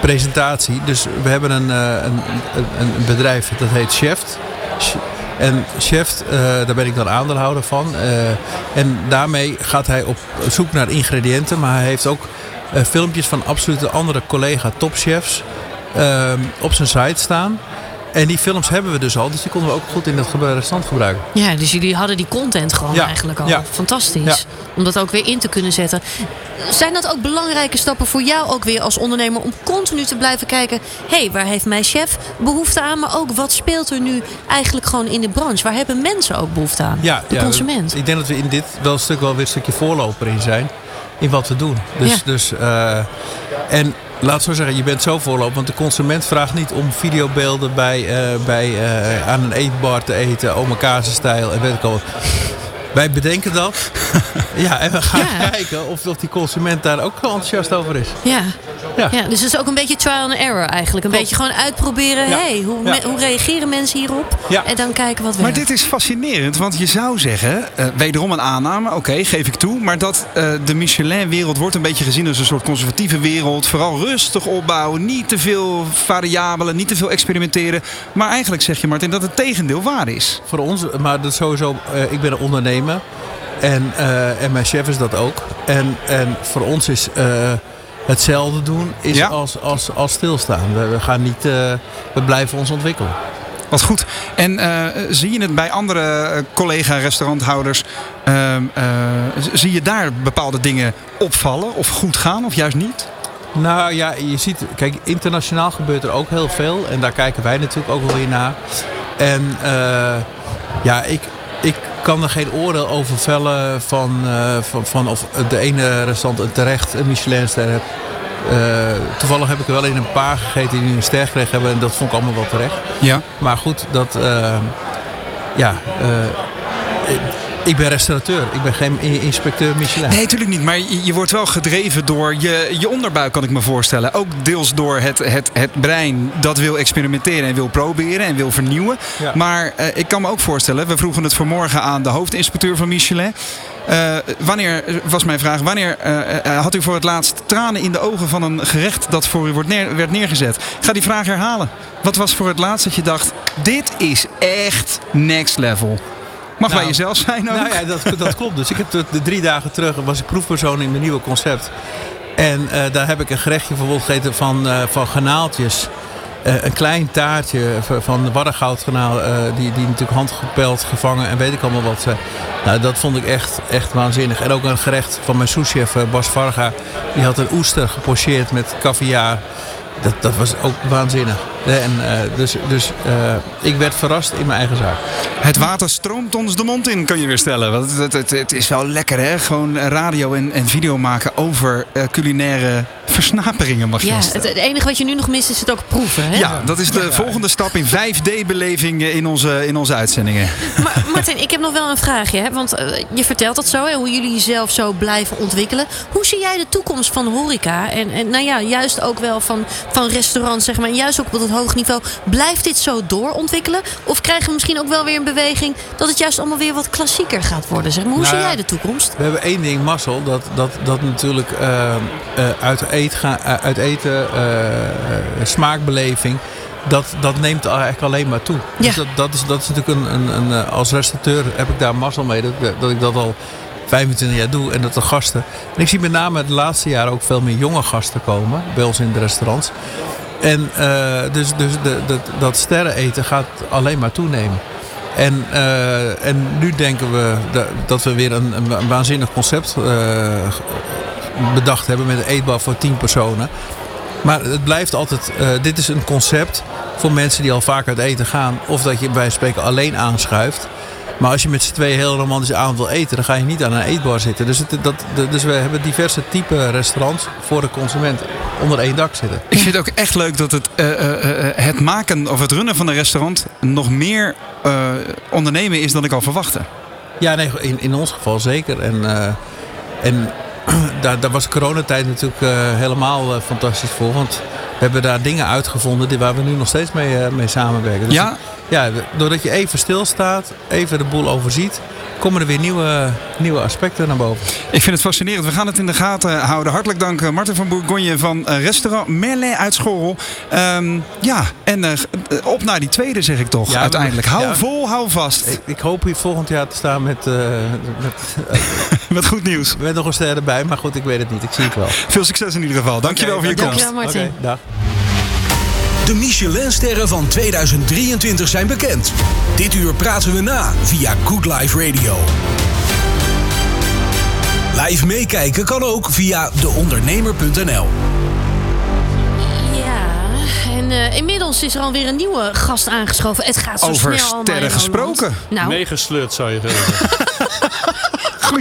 presentatie. Dus we hebben een, eh, een, een, bedrijf dat heet Chef. En Chef, eh, daar ben ik dan aandeelhouder van. Eh, en daarmee gaat hij op zoek naar ingrediënten. Maar hij heeft ook eh, filmpjes van absolute andere collega topchefs eh, op zijn site staan. En die films hebben we dus al. Dus die konden we ook goed in het ge- restaurant gebruiken. Ja, dus jullie hadden die content gewoon Ja. eigenlijk al. Ja. Fantastisch. Ja. Om dat ook weer in te kunnen zetten. Zijn dat ook belangrijke stappen voor jou ook weer als ondernemer om continu te blijven kijken, hé, hey, waar heeft mijn chef behoefte aan, maar ook wat speelt er nu eigenlijk gewoon in de branche? Waar hebben mensen ook behoefte aan? Ja, de consument. Ik denk dat we in dit wel een stuk wel weer een stukje voorloper in zijn. In wat we doen. Dus, Ja. dus, eh, en laat zo zeggen, je bent zo voorloper. Want de consument vraagt niet om videobeelden bij, eh, bij, eh, aan een eetbar te eten. Omakase stijl en weet ik al wat. Wij bedenken dat. ja, en we gaan Ja. kijken of, of die consument daar ook enthousiast over is. Ja. Ja. Ja. dus het is ook een beetje trial and error eigenlijk. Een beetje gewoon uitproberen. Ja. Hey, hoe, me- hoe reageren mensen hierop? Ja. En dan kijken wat we Maar dit is fascinerend, want je zou zeggen, eh, wederom een aanname, oké, geef ik toe, maar dat eh, de Michelin-wereld wordt een beetje gezien als een soort conservatieve wereld. Vooral rustig opbouwen, niet te veel variabelen, niet te veel experimenteren. Maar eigenlijk zeg je, Martin, dat het tegendeel waar is. Voor ons, maar dat sowieso, eh, ik ben een ondernemer. En, eh, en mijn chef is dat ook. En, en voor ons is eh, hetzelfde doen is Ja. als, als, als stilstaan. We, we gaan niet, eh, we blijven ons ontwikkelen. Wat goed. En zie je het bij andere collega-restauranthouders? zie je daar bepaalde dingen opvallen of goed gaan of juist niet? Nou ja, je ziet, kijk, internationaal gebeurt er ook heel veel. En daar kijken wij natuurlijk ook wel weer naar. En ja, ik, ik kan er geen oordeel over vellen van, eh, van, van of de ene restaurant terecht een Michelinster heeft. Eh, toevallig heb ik er wel in een paar gegeten die een ster gekregen hebben. En dat vond ik allemaal wel terecht. Ja. Maar goed, dat... eh, ja, eh, ik- ben restaurateur. Ik ben geen inspecteur Michelin. Nee, natuurlijk niet. Maar je, je wordt wel gedreven door je, je onderbuik, kan ik me voorstellen. Ook deels door het, het, het brein dat wil experimenteren en wil proberen en wil vernieuwen. Ja. Maar eh, ik kan me ook voorstellen, we vroegen het vanmorgen aan de hoofdinspecteur van Michelin. Eh, wanneer, was mijn vraag, wanneer eh, had u voor het laatst tranen in de ogen van een gerecht dat voor u wordt neer, werd neergezet? Ik ga die vraag herhalen. Wat was voor het laatst dat je dacht, dit is echt next level? Mag Nou, bij jezelf zijn ook? Nou ja, dat, dat klopt. Dus ik heb de, de drie dagen terug was ik proefpersoon in mijn nieuwe concept. En eh, daar heb ik een gerechtje bijvoorbeeld gegeten van, eh van. Eh, een klein taartje van de waddengoudgarnaal. eh die, die natuurlijk handgepeld, gevangen en weet ik allemaal wat. nou, dat vond ik echt, echt waanzinnig. En ook een gerecht van mijn souschef Bas Varga. Die had een oester gepocheerd met caviar. Dat, dat was ook waanzinnig. En, eh, dus dus eh, ik werd verrast in mijn eigen zaak. Het water stroomt ons de mond in, kan je weer stellen. Want het, het, het is wel lekker, hè? Gewoon radio en, en video maken over eh, culinaire versnaperingen, mag je Ja, het, het enige wat je nu nog mist is het ook proeven. Hè? Ja, dat is de volgende stap in 5D-beleving in onze, in onze uitzendingen. Maar Martin, ik heb nog wel een vraagje. Hè? Want je vertelt dat zo, hè? hoe jullie jezelf zo blijven ontwikkelen. Hoe zie jij de toekomst van horeca? En, en nou ja, juist ook wel van, van restaurants, zeg maar. En juist ook op dat hoog niveau. Blijft dit zo doorontwikkelen? Of krijgen we misschien ook wel weer een beweging... dat het juist allemaal weer wat klassieker gaat worden? Zeg maar. Hoe Nou zie jij de toekomst? We hebben één ding, mazzel, dat, dat, dat natuurlijk eh, eh, uit, eet eh, uit eten, smaakbeleving, dat, dat neemt eigenlijk alleen maar toe. Ja. Dus dat, dat, is, dat is natuurlijk een, een, een, als restaurateur heb ik daar mazzel mee, dat, dat ik dat al 25 jaar doe en dat de gasten. En ik zie met name de laatste jaren ook veel meer jonge gasten komen bij ons in de restaurants. En eh, dus, dus de, dat sterreneten gaat alleen maar toenemen. En, eh, en nu denken we dat, we weer een, waanzinnig concept eh, bedacht hebben met een eetbar voor 10 personen. Maar het blijft altijd, dit is een concept voor mensen die al vaak uit eten gaan. Of dat je bij spreken alleen aanschuift. Maar als je met z'n tweeën heel romantisch avond wil eten, dan ga je niet aan een eetbar zitten. Dus, het, dat, dus we hebben diverse type restaurants voor de consument onder één dak zitten. Ik vind het ook echt leuk dat het, eh, eh, eh, het maken of het runnen van een restaurant nog meer ondernemen is dan ik al verwachtte. Ja, nee, in, in ons geval zeker. En, en daar, daar was coronatijd natuurlijk helemaal fantastisch voor. Want we hebben daar dingen uitgevonden die, waar we nu nog steeds mee, mee samenwerken. Dus Ja? Ja, doordat je even stilstaat, even de boel overziet, komen er weer nieuwe, nieuwe aspecten naar boven. Ik vind het fascinerend. We gaan het in de gaten houden. Hartelijk dank eh, Martin van Bourgogne van eh, restaurant Merlin uit Schorrel. Ehm, ja, en eh, op naar die tweede zeg ik toch Ja, uiteindelijk. Hou ja. vol, hou vast. Ik, ik hoop hier volgend jaar te staan met, eh, met, Met goed nieuws. met nog een ster erbij. Maar goed, ik weet het niet. Ik zie het wel. Veel succes in ieder geval. Dankjewel Oké, voor je komst. Dankjewel, Martin. Oké, dag. De Michelinsterren van 2023 zijn bekend. Dit uur praten we na via Good Life Radio. Live meekijken kan ook via deondernemer.nl. Ja, en eh, inmiddels is er alweer een nieuwe gast aangeschoven. Het gaat zo Over snel sterren gesproken. Nou, Meegesleurd zou je zeggen.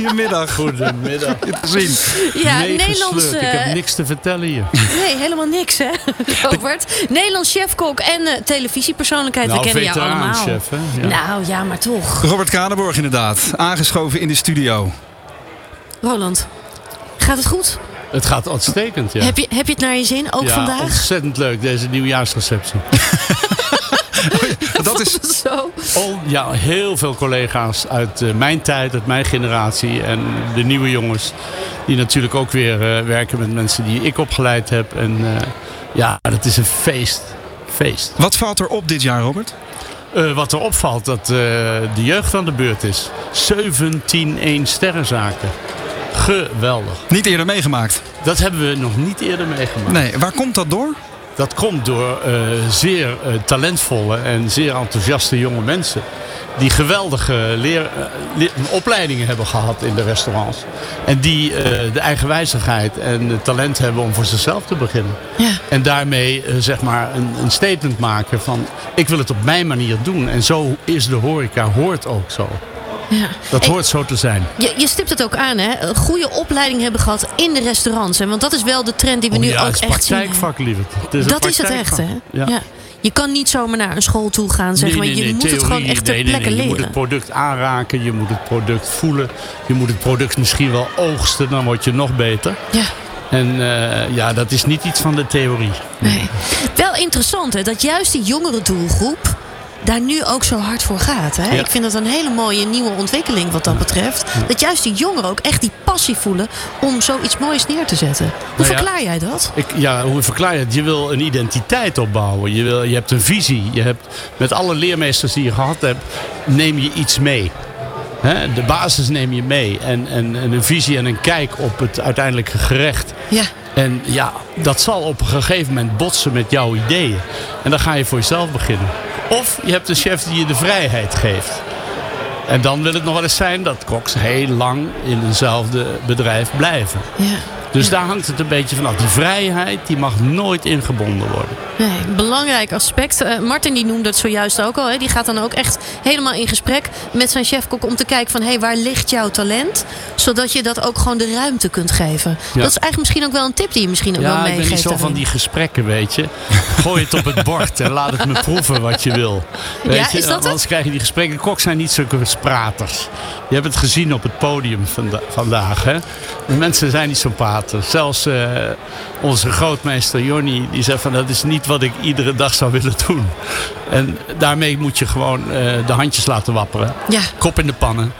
Goedemiddag. Goedemiddag. Zien. ja. Nederlands... Ik eh, heb niks te vertellen hier. Nee, helemaal niks, hè, Robert? Nederlands chefkok en eh, televisiepersoonlijkheid. Nou, we kennen jou allemaal. veteraanchef, hè? Ja. Nou, ja, maar toch. Robert Kranenborg inderdaad. Aangeschoven in de studio. Roland, gaat het goed? Het gaat uitstekend, ja. Heb, je, heb je het naar je zin, ook ja, vandaag? ontzettend leuk, deze nieuwjaarsreceptie. Dat is... Zo. Al, ja, heel veel collega's uit eh, mijn tijd, uit mijn generatie. En de nieuwe jongens. Die natuurlijk ook weer eh, werken met mensen die ik opgeleid heb. En eh, ja, dat is een feest. Feest. Wat valt er op dit jaar, Robert? Eh, wat er opvalt, dat eh, de jeugd aan de beurt is. 17 1 sterrenzaken. Geweldig. Niet eerder meegemaakt. Dat hebben we nog niet eerder meegemaakt. Nee, waar komt dat door? Dat komt door eh, zeer eh, talentvolle en zeer enthousiaste jonge mensen. Die geweldige leer, eh, leer- opleidingen hebben gehad in de restaurants. En die de eigenwijzigheid en het talent hebben om voor zichzelf te beginnen. Ja. En daarmee zeg maar een, een statement maken van ik wil het op mijn manier doen. En zo is de horeca, hoort ook zo. Ja. Dat En hoort zo te zijn. Je, je stipt het ook aan, hè? Een goede opleiding hebben gehad in de restaurants. Hè? Want dat is wel de trend die we Oh nu ja, ook echt zien. praktijkvak. Het is een dat is het echt, praktijkvak. hè? Ja. Ja. Je kan niet zomaar naar een school toe gaan, zeg Nee, maar. nee, Je nee, moet het gewoon echt ter nee, nee, plekke nee. Je moet leren. het product aanraken, je moet het product voelen. Je moet het product misschien wel oogsten, dan word je nog beter. Ja. En eh, ja, dat is niet iets van de theorie. Wel interessant, hè? Dat juist die jongere doelgroep daar nu ook zo hard voor gaat. Hè? Ja. Ik vind dat een hele mooie nieuwe ontwikkeling wat dat betreft. Dat juist die jongeren ook echt die passie voelen om zoiets moois neer te zetten. Hoe Nou ja, verklaar jij dat? Ik, ja, hoe verklaar je het? Je wil een identiteit opbouwen. Je, wil, je hebt een visie. Je hebt, met alle leermeesters die je gehad hebt, neem je iets mee. De basis neem je mee. En, en, en een visie en een kijk op het uiteindelijke gerecht. Ja. En ja, dat zal op een gegeven moment botsen met jouw ideeën. En dan ga je voor jezelf beginnen. Of je hebt een chef die je de vrijheid geeft. En dan wil het nog wel eens zijn dat koks heel lang in eenzelfde bedrijf blijven. Ja. Dus daar hangt het een beetje vanaf. Die vrijheid die mag nooit ingebonden worden. Nee, belangrijk aspect. Eh, Martin die noemde het zojuist ook al. Hè. Die gaat dan ook echt helemaal in gesprek met zijn chefkok om te kijken van hey, waar ligt jouw talent? Zodat je dat ook gewoon de ruimte kunt geven. Dat is eigenlijk misschien ook wel een tip die je misschien ook wel Ja, ik meegeeft. ben niet zo van die gesprekken, weet je. Gooi het op het bord en laat het me proeven wat je wil. Weet Ja, je? is dat het? Anders krijg je die gesprekken. Koks zijn niet zulke spraters. Je hebt het gezien op het podium vanda- vandaag. Hè? De mensen zijn niet zo praters. Zelfs eh, onze grootmeester Jonny, die zegt van dat is niet wat ik iedere dag zou willen doen. En daarmee moet je gewoon eh, de handjes laten wapperen. Ja. Kop in de pannen.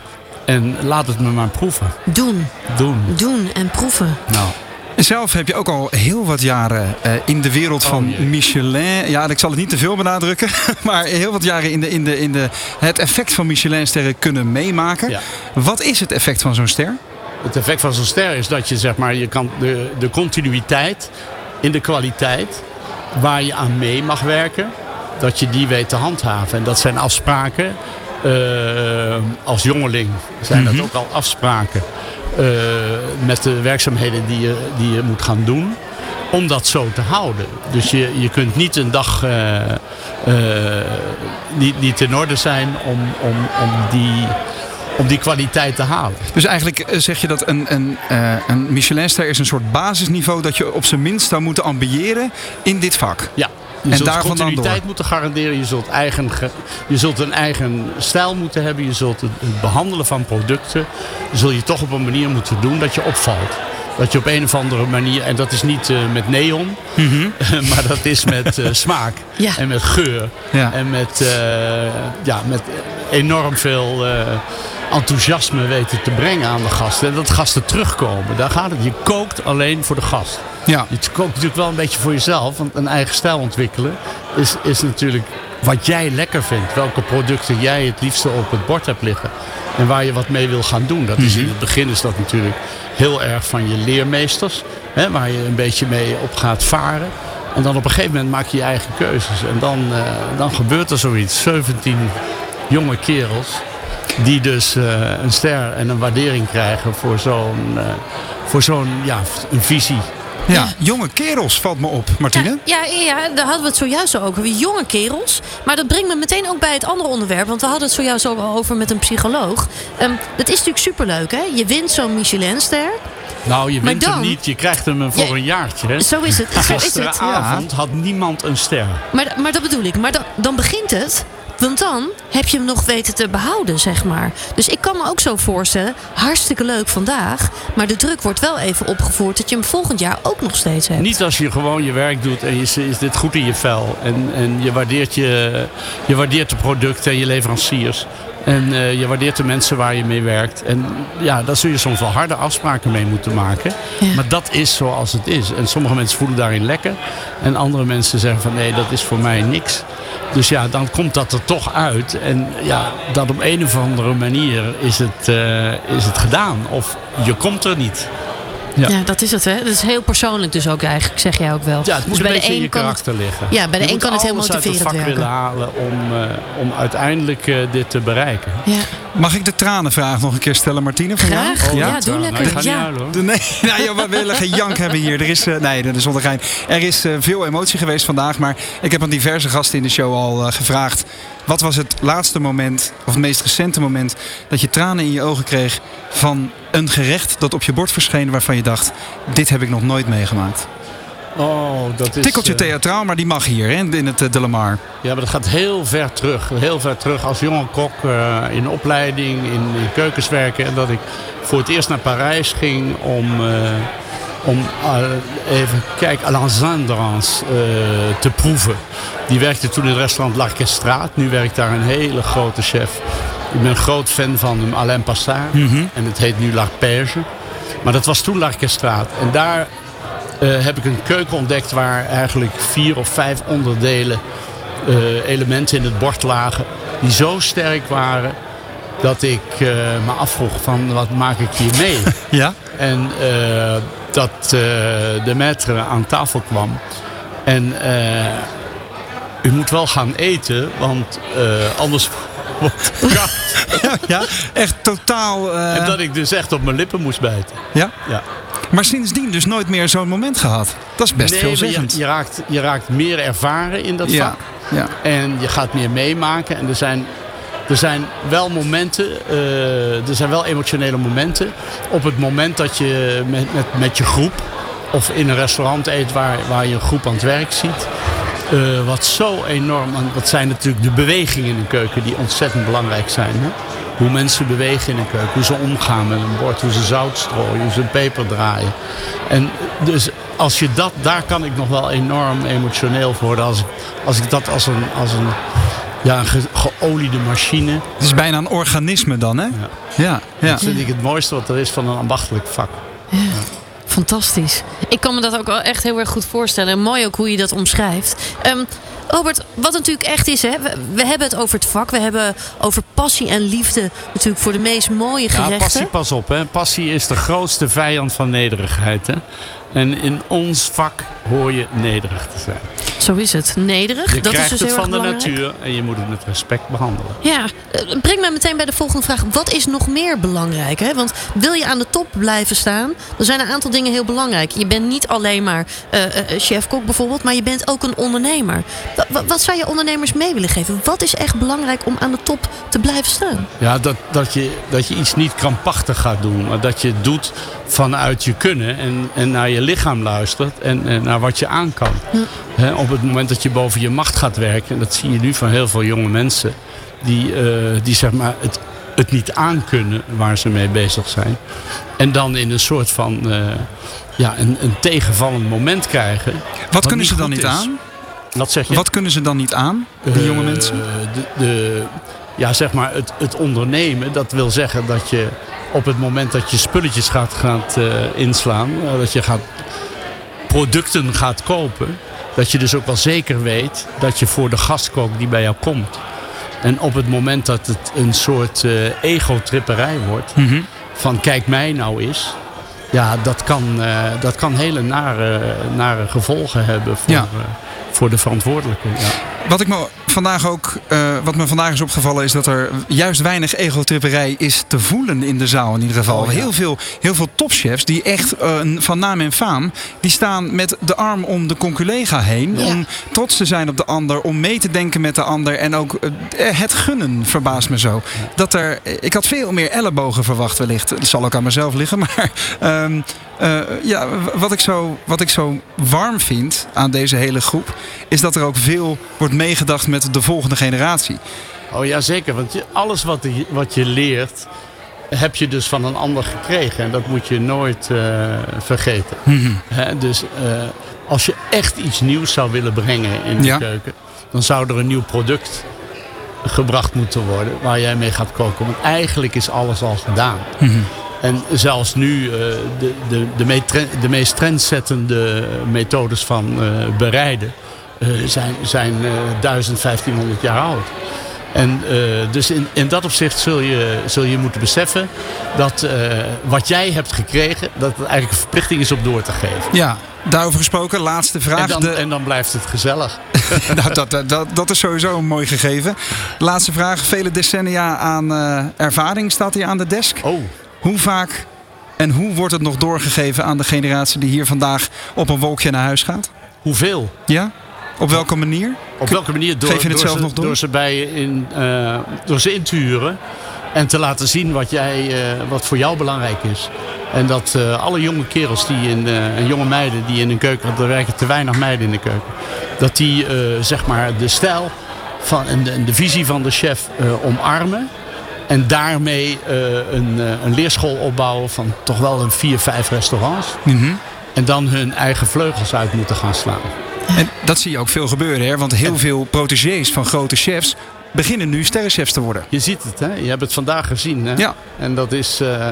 En laat het me maar proeven. Doen, Doen. doen en proeven. Nou. Zelf heb je ook al heel wat jaren eh, in de wereld Oh, van Michelin. Ja, ik zal het niet te veel benadrukken. Maar heel wat jaren in, de, in, de, in de, het effect van Michelinsterren kunnen meemaken. Ja. Wat is het effect van zo'n ster? Het effect van zo'n ster is dat je zeg maar, je kan de, de continuïteit in de kwaliteit waar je aan mee mag werken, dat je die weet te handhaven. En dat zijn afspraken. eh, als jongeling zijn Mhm. dat ook al afspraken eh, met de werkzaamheden die je, die je moet gaan doen. Om dat zo te houden. Dus je, je kunt niet een dag eh, niet, niet in orde zijn om, om, om, die, om die kwaliteit te halen. Dus eigenlijk eh, zeg je dat een, een, eh, een Michelinster is een soort basisniveau dat je op zijn minst zou moeten ambiëren in dit vak. Ja. Je En zult daarvan dan door. continuïteit moeten garanderen. Je zult, eigen, ge- je zult een eigen stijl moeten hebben. Je zult het behandelen van producten. Zul je toch op een manier moeten doen dat je opvalt. Dat je op een of andere manier, en dat is niet eh, met neon, maar dat is met eh, smaak Ja. en met geur. Ja. En met, eh, ja, met enorm veel enthousiasme weten te brengen aan de gasten. En dat gasten terugkomen. Daar gaat het. Je kookt alleen voor de gast. Ja. Je kookt natuurlijk wel een beetje voor jezelf. Want een eigen stijl ontwikkelen is, is natuurlijk wat jij lekker vindt. Welke producten jij het liefste op het bord hebt liggen. En waar je wat mee wil gaan doen. Dat is in het begin is dat natuurlijk heel erg van je leermeesters. Hè, waar je een beetje mee op gaat varen. En dan op een gegeven moment maak je je eigen keuzes. En dan, eh, dan gebeurt er zoiets. 17 jonge kerels. Die dus eh, een ster en een waardering krijgen voor zo'n eh, voor zo'n ja, een visie. Ja, jonge kerels valt me op, Martine. Ja, ja, ja, daar hadden we het zojuist ook over. Jonge kerels. Maar dat brengt me meteen ook bij het andere onderwerp. Want we hadden het zojuist ook al over met een psycholoog. Ehm dat is natuurlijk superleuk, hè? Je wint zo'n Michelinster. Nou, je wint hem niet. Je krijgt hem voor Ja, een jaartje. Hè? zo is het, zo is het. Gisteravond had niemand een ster. Maar, maar dat bedoel ik. Maar dan, dan begint het. Want dan heb je hem nog weten te behouden, zeg maar. Dus ik kan me ook zo voorstellen, hartstikke leuk vandaag. Maar de druk wordt wel even opgevoerd dat je hem volgend jaar ook nog steeds hebt. Niet als je gewoon je werk doet en je is dit goed in je vel. En, en je, waardeert je, je waardeert de producten en je leveranciers. En eh, je waardeert de mensen waar je mee werkt. En ja, daar zul je soms wel harde afspraken mee moeten maken. Maar dat is zoals het is. En sommige mensen voelen daarin lekker. En andere mensen zeggen van nee, dat is voor mij niks. Dus ja, dan komt dat er toch uit. En ja, dat op een of andere manier is het, eh, is het gedaan. Of je komt er niet. Ja. dat is het, hè? Dat is heel persoonlijk dus ook eigenlijk, zeg jij ook wel. Ja, het moet dus een beetje in je karakter liggen. Ja, bij de Je een moet kan het heel alles uit het motiverend vak werken. willen halen om, eh, om uiteindelijk eh, dit te bereiken. Ja. Mag ik de tranenvraag nog een keer stellen, Martine? Van Graag. Jou? Ja, doe lekker. Ik ga niet Ja. huilen hoor. De- Nee, nou, joh, we willen geen jank hebben hier. Er is, eh, nee, dat is zonder gein. Er is eh, veel emotie geweest vandaag. Maar ik heb aan diverse gasten in de show al gevraagd. Wat was het laatste moment, of het meest recente moment... dat je tranen in je ogen kreeg van een gerecht dat op je bord verscheen... waarvan je dacht, dit heb ik nog nooit meegemaakt. Oh, dat is... Tikkeltje eh, theatraal, maar die mag hier hè, in het uh, De La Mar. Ja, maar dat gaat heel ver terug. Heel ver terug als jonge kok eh, in opleiding, in, in keukens werken. En dat ik voor het eerst naar Parijs ging om, eh, om eh, even, kijk, Alain Zindrans eh, te proeven. Die werkte toen in het restaurant L'Archestraat. Nu werkt daar een hele grote chef. Ik ben een groot fan van Alain Passard. En het heet nu L'Arpège. Maar dat was toen L'Archestraat. En daar eh, heb ik een keuken ontdekt waar eigenlijk vier of vijf onderdelen, eh, elementen in het bord lagen. Die zo sterk waren dat ik eh, me afvroeg van wat maak ik hier mee? Ja? En dat de maître aan tafel kwam. En u moet wel gaan eten, want anders koud. ja, echt totaal... eh, En dat ik dus echt op mijn lippen moest bijten. Ja? Ja. Maar sindsdien dus nooit meer zo'n moment gehad. Dat is best Nee, veelzeggend. Je, je, raakt, je raakt meer ervaren in dat Ja, vak. ja. En je gaat meer meemaken. En er zijn, er zijn wel momenten, eh, er zijn wel emotionele momenten. Op het moment dat je met, met, met je groep of in een restaurant eet waar, waar je een groep aan het werk ziet. Eh, wat zo enorm, want dat zijn natuurlijk de bewegingen in een keuken die ontzettend belangrijk zijn. Hè? Hoe mensen bewegen in een keuken, hoe ze omgaan met een bord, hoe ze zout strooien, hoe ze peper draaien. En dus als je dat, daar kan ik nog wel enorm emotioneel voor worden. Als ik, als ik dat als een, als een, ja, een ge- geoliede machine. Het is bijna een organisme dan, hè? Ja. ja, Dat vind ik het mooiste wat er is van een ambachtelijk vak. Fantastisch. Ik kan me dat ook wel echt heel erg goed voorstellen. En mooi ook hoe je dat omschrijft. Ehm, Robert, wat natuurlijk echt is, hè, we, we hebben het over het vak. We hebben over passie en liefde natuurlijk voor de meest mooie gerechten. Ja, passie, pas op. Hè. Passie is de grootste vijand van nederigheid. Hè. En in ons vak hoor je nederig te zijn. Zo is het. Nederig. Je dat krijgt is dus het van de belangrijk. natuur en je moet het met respect behandelen. Ja, eh, breng mij meteen bij de volgende vraag. Wat is nog meer belangrijk? Hè? Want wil je aan de top blijven staan, dan zijn een aantal dingen heel belangrijk. Je bent niet alleen maar eh, chef-kok bijvoorbeeld, maar je bent ook een ondernemer. Wa- wa- wat zou je ondernemers mee willen geven? Wat is echt belangrijk om aan de top te blijven staan? Ja, dat, dat, je, dat je iets niet krampachtig gaat doen. Maar dat je het doet vanuit je kunnen. En, en naar je lichaam luistert. En, en naar wat je aan kan. Hè, op het moment dat je boven je macht gaat werken. En dat zie je nu van heel veel jonge mensen. Die, eh, die zeg maar het, het niet aankunnen waar ze mee bezig zijn. En dan in een soort van eh, ja, een, een tegenvallend moment krijgen. Wat kunnen ze dan niet is. aan? Wat zeg je? Wat kunnen ze dan niet aan, die jonge Eh, mensen? De, de, ja, zeg maar het, het ondernemen. Dat wil zeggen dat je op het moment dat je spulletjes gaat, gaat eh, inslaan. eh, dat je gaat, producten gaat kopen. Dat je dus ook wel zeker weet dat je voor de gastkok die bij jou komt. En op het moment dat het een soort eh ego-tripperij wordt. Mhm. Van kijk mij nou eens. Ja, dat kan, dat kan hele nare, nare gevolgen hebben voor, Ja. voor de verantwoordelijke. Ja. Wat, ik me vandaag ook, eh, wat me vandaag is opgevallen is dat er juist weinig egotripperij is te voelen in de zaal in ieder geval. Oh, ja. heel, veel, heel veel topchefs die echt eh, van naam en faam, die staan met de arm om de conculega heen. Ja. Om trots te zijn op de ander, om mee te denken met de ander. En ook eh, het gunnen verbaast me zo. Dat er, ik had veel meer ellebogen verwacht wellicht. Het zal ook aan mezelf liggen, maar... ehm, eh, ja, wat ik, zo, wat ik zo warm vind aan deze hele groep, is dat er ook veel wordt meegedacht met de volgende generatie. Oh ja, zeker. Want alles wat, je- wat je leert, heb je dus van een ander gekregen. En dat moet je nooit eh, vergeten. Hè, dus eh, als je echt iets nieuws zou willen brengen in de Ja. keuken, dan zou er een nieuw product gebracht moeten worden waar jij mee gaat koken. Want eigenlijk is alles al gedaan. En zelfs nu eh, de, de, de, meest de meest trendzettende methodes van eh, bereiden eh, zijn, zijn eh 1000, 1500 jaar oud. En eh, dus in, in dat opzicht zul je, zul je moeten beseffen dat eh, wat jij hebt gekregen, dat het eigenlijk een verplichting is om door te geven. Ja, daarover gesproken. Laatste vraag. En dan, De- en dan blijft het gezellig. nou, dat, dat, dat, is sowieso een mooi gegeven. Laatste vraag. Vele decennia aan eh, ervaring staat hier aan de desk. Oh. Hoe vaak en hoe wordt het nog doorgegeven aan de generatie die hier vandaag op een wolkje naar huis gaat? Hoeveel? Ja? Op welke manier? Op welke manier? Door, Geef je het door zelf ze, nog door? Door ze, bij in, eh, door ze in te huren. En te laten zien wat, jij, eh, wat voor jou belangrijk is. En dat eh, alle jonge kerels die in, en jonge meiden die in een keuken, want er werken te weinig meiden in de keuken. Dat die zeg maar de stijl van, en, de, en de visie van de chef omarmen. En daarmee eh, een, eh, een leerschool opbouwen van toch wel een vier, vijf restaurants. Mhm. En dan hun eigen vleugels uit moeten gaan slaan. En dat zie je ook veel gebeuren, hè? want heel veel protégés van grote chefs beginnen nu sterrenchefs te worden. Je ziet het, hè? je hebt het vandaag gezien. Hè? Ja. En dat is, eh,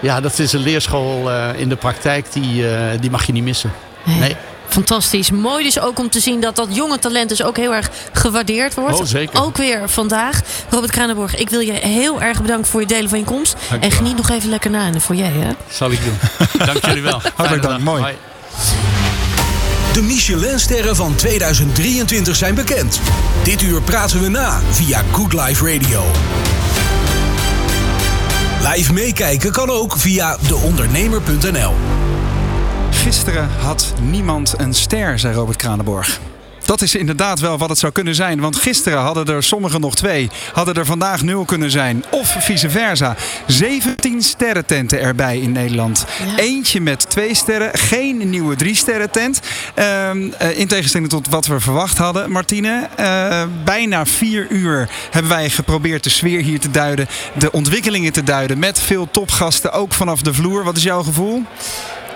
ja, dat is een leerschool eh, in de praktijk, die, eh, die mag je niet missen. Nee. Fantastisch. Mooi dus ook om te zien dat dat jonge talent dus ook heel erg gewaardeerd wordt. Oh, zeker. Ook weer vandaag. Robert Kranenborg, ik wil je heel erg bedanken voor je delen van je komst. Dank En geniet nog even lekker na in de foyer. Hè? Zal ik doen. Dank jullie wel. Hartelijk dank, mooi. De Michelinsterren van 2023 zijn bekend. Dit uur praten we na via Good Life Radio. Live meekijken kan ook via deondernemer.nl. Gisteren had niemand een ster, zei Robert Kranenborg. Dat is inderdaad wel wat het zou kunnen zijn. Want gisteren hadden er sommigen nog twee. Hadden er vandaag nul kunnen zijn. Of vice versa. 17 sterrententen erbij in Nederland. Eentje met twee sterren. Geen nieuwe drie sterren tent. Ehm, eh, in tegenstelling tot wat we verwacht hadden, Martine. eh, bijna vier uur hebben wij geprobeerd de sfeer hier te duiden. De ontwikkelingen te duiden. Met veel topgasten. Ook vanaf de vloer. Wat is jouw gevoel?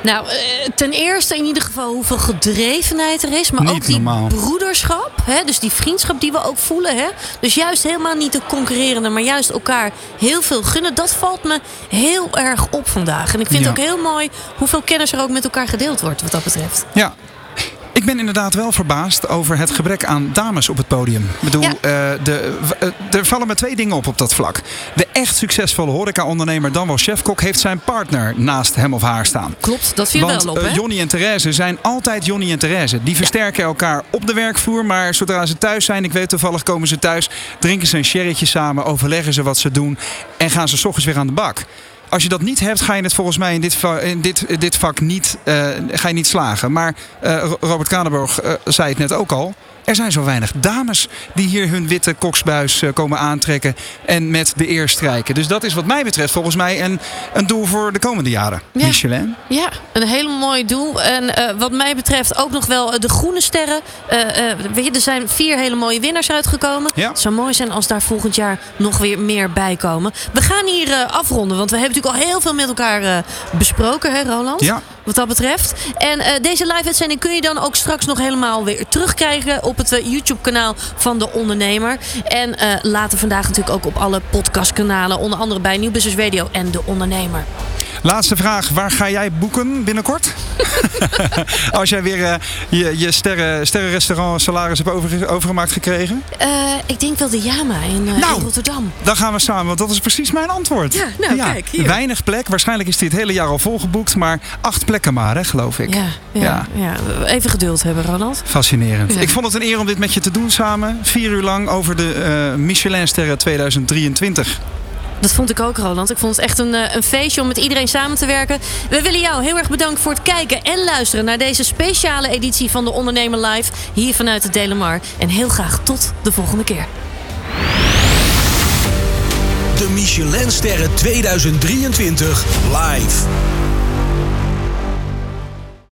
Nou, eh, ten eerste in ieder geval hoeveel gedrevenheid er is. Maar Niet ook die normaal. broederschap. Hè, dus die vriendschap die we ook voelen. Hè? Dus juist helemaal niet de concurrerende, maar juist elkaar heel veel gunnen. Dat valt me heel erg op vandaag. En ik vind Ja. het ook heel mooi hoeveel kennis er ook met elkaar gedeeld wordt wat dat betreft. Ja. Ik ben inderdaad wel verbaasd over het gebrek aan dames op het podium. Ik bedoel, Ja. eh, de, eh, er vallen me twee dingen op op dat vlak. De echt succesvolle horeca-ondernemer, dan wel chefkok, heeft zijn partner naast hem of haar staan. Klopt, dat viel Want wel op. eh, Hè? Johnny en Therese zijn altijd Johnny en Therese. Die versterken elkaar op de werkvloer. Maar zodra ze thuis zijn, ik weet toevallig komen ze thuis... drinken ze een sherrytje samen, overleggen ze wat ze doen... en gaan ze 's ochtends weer aan de bak. Als je dat niet hebt, ga je het volgens mij in dit, in dit, dit vak niet, eh, ga je niet slagen. Maar eh, Ro- Robert Kranenburg eh, zei het net ook al. Er zijn zo weinig dames die hier hun witte koksbuis eh, komen aantrekken en met de eer strijken. Dus dat is wat mij betreft volgens mij een, een doel voor de komende jaren. Ja. Michelin. Ja, een hele mooi doel. En eh, wat mij betreft ook nog wel eh, de groene sterren. Eh, eh, weet je, er zijn vier hele mooie winnaars uitgekomen. Ja. Het zou mooi zijn als daar volgend jaar nog weer meer bij komen. We gaan hier eh, afronden, want we hebben natuurlijk al heel veel met elkaar eh, besproken, hè Roland? Ja. Wat dat betreft. En eh, deze live-uitzending kun je dan ook straks nog helemaal weer terugkrijgen op het eh, YouTube-kanaal van De Ondernemer. En eh, later vandaag natuurlijk ook op alle podcastkanalen, onder andere bij Nieuw Business Radio en De Ondernemer. Laatste vraag. Waar ga jij boeken binnenkort? Als jij weer eh, je, je sterren, sterrenrestaurant salaris hebt over, overgemaakt gekregen. Eh, ik denk wel de Jama in, eh, Nou. in Rotterdam. Dan gaan we samen, want dat is precies mijn antwoord. Ja, nou, kijk, hier. Weinig plek. Waarschijnlijk is dit het hele jaar al volgeboekt. Maar acht plekken maar, hè, geloof ik. Ja, ja, ja. even geduld hebben, Ronald. Fascinerend. Ik vond het een eer om dit met je te doen samen. Vier uur lang over de Michelinsterren 2023. Dat vond ik ook, Roland. Ik vond het echt een, eh, een feestje om met iedereen samen te werken. We willen jou heel erg bedanken voor het kijken en luisteren naar deze speciale editie van de Ondernemer Live. Hier vanuit het Delamar. En heel graag tot de volgende keer. De Michelinsterren 2023 live.